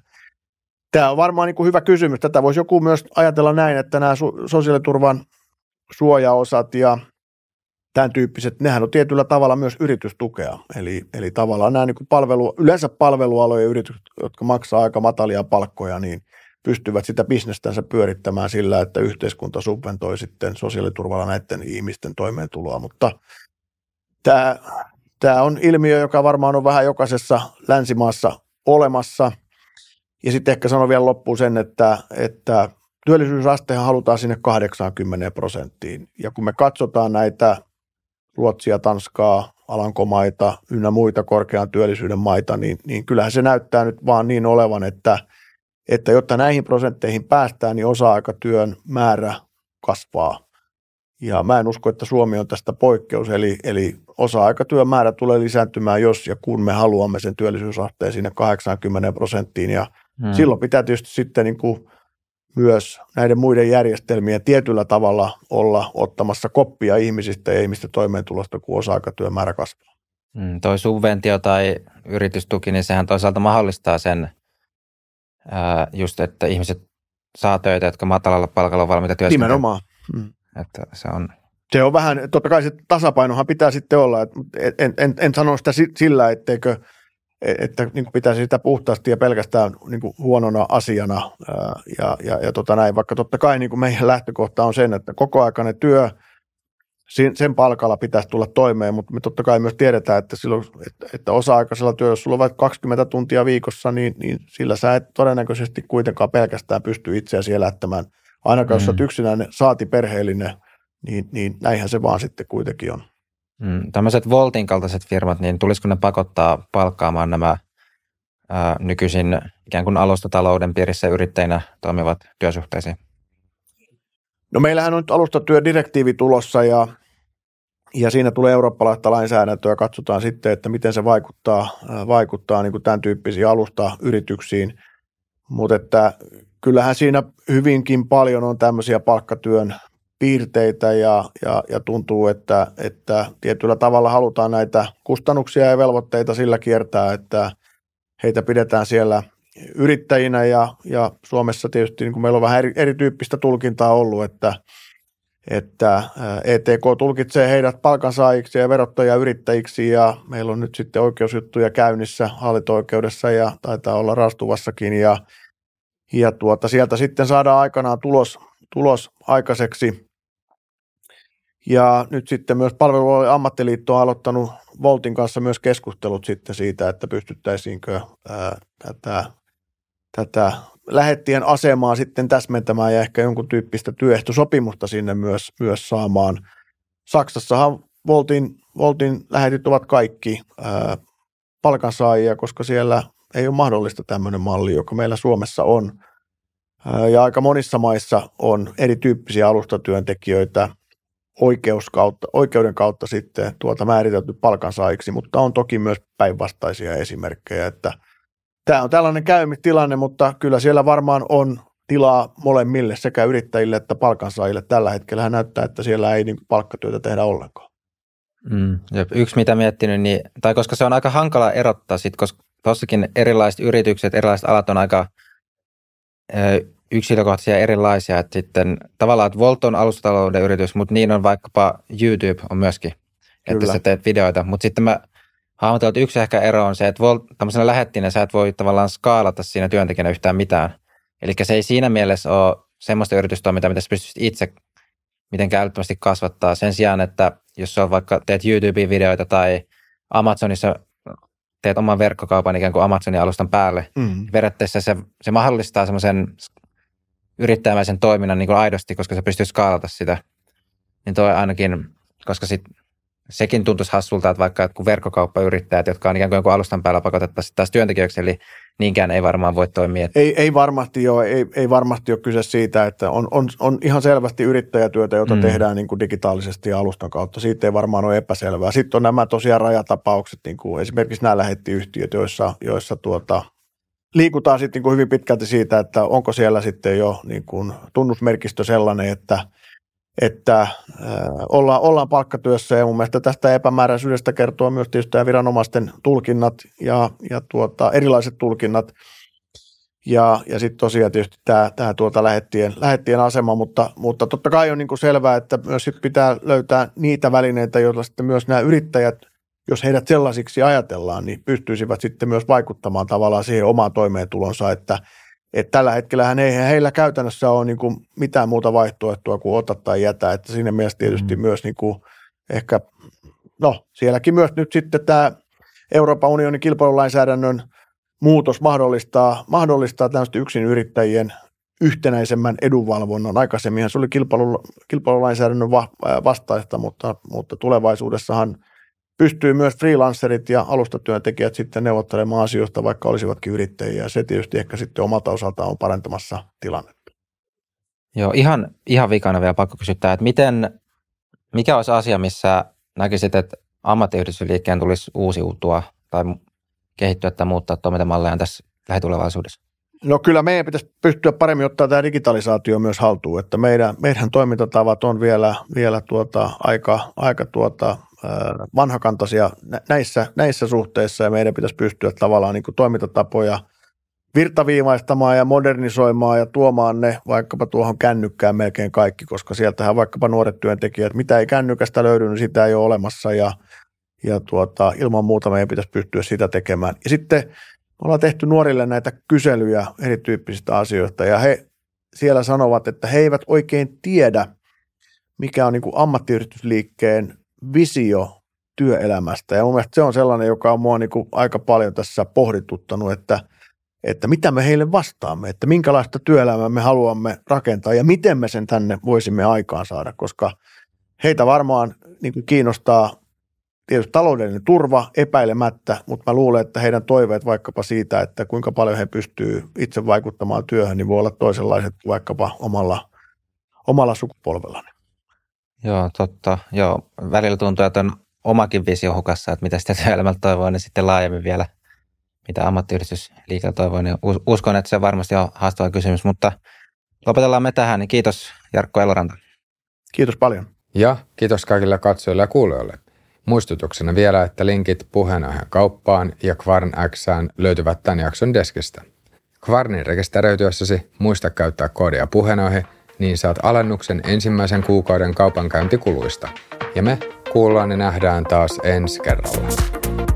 Tämä on varmaan niin kuin hyvä kysymys. Tätä voisi joku myös ajatella näin, että nämä sosiaaliturvan suojaosat ja tämän tyyppiset, nehän on tietyllä tavalla myös yritystukea. Eli, eli tavallaan nämä niin kuin palvelu, yleensä palvelualojen yritykset, jotka maksaa aika matalia palkkoja, niin pystyvät sitä bisnestänsä pyörittämään sillä, että yhteiskunta subventoi sitten sosiaaliturvalla näiden ihmisten toimeentuloa. Mutta tämä, tämä on ilmiö, joka varmaan on vähän jokaisessa länsimaassa olemassa. Ja sitten ehkä sanon vielä loppuun sen, että, että työllisyysastehan halutaan sinne 80 prosenttiin. Ja kun me katsotaan näitä Ruotsia, Tanskaa, Alankomaita ynnä muita korkean työllisyyden maita, niin, niin kyllähän se näyttää nyt vaan niin olevan, että, että jotta näihin prosentteihin päästään, niin osa-aikatyön määrä kasvaa. Ja mä en usko, että Suomi on tästä poikkeus, eli, eli osa-aikatyön määrä tulee lisääntymään, jos ja kun me haluamme sen työllisyysasteen sinne 80 prosenttiin. Ja hmm. silloin pitää tietysti sitten niin kuin myös näiden muiden järjestelmien tietyllä tavalla olla ottamassa koppia ihmisistä ja ihmisten toimeentulosta, kun osa-aikatyön määrä kasvaa. Mm, toi subventio tai yritystuki, niin sehän toisaalta mahdollistaa sen, ää, just että ihmiset saa töitä, jotka matalalla palkalla on valmiita työskentelyä. Nimenomaan. Mm. Että se on... Se on vähän, totta kai se tasapainohan pitää sitten olla, että en, en, en sano sitä sillä, etteikö – että niin kuin pitäisi sitä puhtaasti ja pelkästään niin kuin huonona asiana ja, ja, ja tota näin, vaikka totta kai niin kuin meidän lähtökohta on sen, että kokoaikainen työ, sen palkalla pitäisi tulla toimeen, mutta me totta kai myös tiedetään, että, silloin, että, että osa-aikaisella työllä, jos sulla on vaikka 20 tuntia viikossa, niin, niin sillä sä et todennäköisesti kuitenkaan pelkästään pysty itseäsi elättämään. Ainakaan mm. jos olet yksinäinen, saati perheellinen, niin, niin näinhän se vaan sitten kuitenkin on. Mm, tämmöiset Voltin kaltaiset firmat, niin tulisiko ne pakottaa palkkaamaan nämä ää, nykyisin ikään kuin alustatalouden piirissä yrittäjinä toimivat työsuhteisiin? No meillähän on nyt alustatyödirektiivi tulossa ja, ja siinä tulee eurooppalaista lainsäädäntöä. Katsotaan sitten, että miten se vaikuttaa, vaikuttaa niin kuin tämän tyyppisiin alustayrityksiin. Mutta että kyllähän siinä hyvinkin paljon on tämmöisiä palkkatyön piirteitä ja, ja, ja tuntuu, että, että tietyllä tavalla halutaan näitä kustannuksia ja velvoitteita sillä kiertää, että heitä pidetään siellä yrittäjinä ja, ja Suomessa tietysti niin kuin meillä on vähän eri, erityyppistä tulkintaa ollut, että, että ETK tulkitsee heidät palkansaajiksi ja verottaja yrittäjiksi ja meillä on nyt sitten oikeusjuttuja käynnissä hallinto-oikeudessa ja taitaa olla rastuvassakin ja, ja tuota, sieltä sitten saadaan aikanaan tulos, tulos aikaiseksi. Ja nyt sitten myös palvelualueen ammattiliitto on aloittanut Voltin kanssa myös keskustelut sitten siitä, että pystyttäisiinkö ää, tätä, tätä lähettien asemaa sitten täsmentämään ja ehkä jonkun tyyppistä työehtosopimusta sinne myös, myös saamaan. Saksassahan Voltin, Voltin lähetit ovat kaikki ää, palkansaajia, koska siellä ei ole mahdollista tämmöinen malli, joka meillä Suomessa on. Ää, ja aika monissa maissa on erityyppisiä alustatyöntekijöitä – oikeus kautta, oikeuden kautta sitten tuota määritelty palkansaajiksi, mutta on toki myös päinvastaisia esimerkkejä, että tämä on tällainen käymistilanne, mutta kyllä siellä varmaan on tilaa molemmille sekä yrittäjille että palkansaajille. Tällä hetkellä näyttää, että siellä ei niin palkkatyötä tehdä ollenkaan. Mm, ja yksi mitä miettinyt, niin, tai koska se on aika hankala erottaa, sit, koska tuossakin erilaiset yritykset, erilaiset alat on aika yksilökohtaisia erilaisia, että sitten tavallaan, että Volt on alustatalouden yritys, mutta niin on vaikkapa YouTube on myöskin, Kyllä. että sä teet videoita, mutta sitten mä hahmotan, että yksi ehkä ero on se, että Volt, tämmöisenä lähettinä sä et voi tavallaan skaalata siinä työntekijänä yhtään mitään. Eli se ei siinä mielessä ole semmoista yritystoimintaa, mitä sä pystyisit itse mitenkään älyttömästi kasvattaa. Sen sijaan, että jos sä vaikka teet YouTube-videoita tai Amazonissa teet oman verkkokaupan ikään kuin Amazonin alustan päälle, mm. periaatteessa se, se mahdollistaa semmoisen yrittäjämäisen toiminnan niin kuin aidosti, koska se pystyy skaalata sitä. Niin toi ainakin, koska sit, sekin tuntuisi hassulta, että vaikka kun verkkokauppayrittäjät, jotka on ikään kuin alustan päällä pakotettaisiin taas työntekijöiksi, eli niinkään ei varmaan voi toimia. Ei, ei varmasti ole, ei, ei varmasti ole kyse siitä, että on, on, on ihan selvästi yrittäjätyötä, jota mm. tehdään niin kuin digitaalisesti ja alustan kautta. Siitä ei varmaan ole epäselvää. Sitten on nämä tosiaan rajatapaukset, niin kuin esimerkiksi nämä lähettiyhtiöt, joissa, joissa tuota, liikutaan sitten niin kuin hyvin pitkälti siitä, että onko siellä sitten jo niin kuin tunnusmerkistö sellainen, että, että äh, ollaan, ollaan palkkatyössä ja mun mielestä tästä epämääräisyydestä kertoo myös tietysti viranomaisten tulkinnat ja, ja tuota, erilaiset tulkinnat. Ja, ja sitten tosiaan tietysti tämä, tämä tuota lähettien, lähettien asema, mutta, mutta totta kai on niin kuin selvää, että myös sit pitää löytää niitä välineitä, joilla sitten myös nämä yrittäjät, jos heidät sellaisiksi ajatellaan, niin pystyisivät sitten myös vaikuttamaan tavallaan siihen omaan toimeentulonsa, että, että tällä hetkellä ei heillä käytännössä ole niin kuin mitään muuta vaihtoehtoa kuin ota tai jätä, että siinä mielessä tietysti mm. myös niin kuin ehkä, no sielläkin myös nyt sitten tämä Euroopan unionin kilpailulainsäädännön muutos mahdollistaa, mahdollistaa tämmöistä yksin yrittäjien yhtenäisemmän edunvalvonnan. Aikaisemminhan se oli kilpailu, kilpailulainsäädännön vastaista, mutta, mutta tulevaisuudessahan pystyy myös freelancerit ja alustatyöntekijät sitten neuvottelemaan asioista, vaikka olisivatkin yrittäjiä. Se tietysti ehkä sitten omalta osaltaan on parantamassa tilannetta. Joo, ihan, ihan vikana vielä pakko kysyttää, että miten, mikä olisi asia, missä näkisit, että ammattiyhdistysliikkeen tulisi uusiutua tai kehittyä tai muuttaa toimintamalleja tässä lähitulevaisuudessa? No kyllä meidän pitäisi pystyä paremmin ottaa tämä digitalisaatio myös haltuun, että meidän, meidän toimintatavat on vielä, vielä tuota, aika, aika tuota, vanhakantaisia näissä, näissä suhteissa ja meidän pitäisi pystyä tavallaan niin kuin toimintatapoja virtaviivaistamaan ja modernisoimaan ja tuomaan ne vaikkapa tuohon kännykkään melkein kaikki, koska sieltähän vaikkapa nuoret työntekijät, mitä ei kännykästä löydy, niin sitä ei ole olemassa ja ja tuota, ilman muuta meidän pitäisi pystyä sitä tekemään. Ja sitten me ollaan tehty nuorille näitä kyselyjä erityyppisistä asioista ja he siellä sanovat, että he eivät oikein tiedä, mikä on niin kuin ammattiyhdistysliikkeen visio työelämästä. Ja mun mielestä se on sellainen, joka on mua niin kuin aika paljon tässä pohdituttanut, että, että mitä me heille vastaamme, että minkälaista työelämää me haluamme rakentaa ja miten me sen tänne voisimme aikaan saada, koska heitä varmaan niin kuin kiinnostaa tietysti taloudellinen turva epäilemättä, mutta mä luulen, että heidän toiveet vaikkapa siitä, että kuinka paljon he pystyy itse vaikuttamaan työhön, niin voi olla toisenlaiset vaikkapa omalla, omalla sukupolvellani. Joo, totta. Joo, välillä tuntuu, että on omakin visio hukassa, että mitä sitä (laughs) työelämältä toivoo, niin sitten laajemmin vielä, mitä ammattiyhdistysliike toivoo, niin uskon, että se varmasti on haastava kysymys, mutta lopetellaan me tähän, niin kiitos Jarkko Eloranta. Kiitos paljon. Ja kiitos kaikille katsojille ja kuulijoille. Muistutuksena vielä, että linkit puheenaiheen kauppaan ja Kvarn Xään löytyvät tämän jakson deskistä. Kvarnin rekisteröityessäsi muista käyttää koodia puheenaihe, niin saat alennuksen ensimmäisen kuukauden kaupankäyntikuluista. Ja me kuullaan ja nähdään taas ensi kerralla.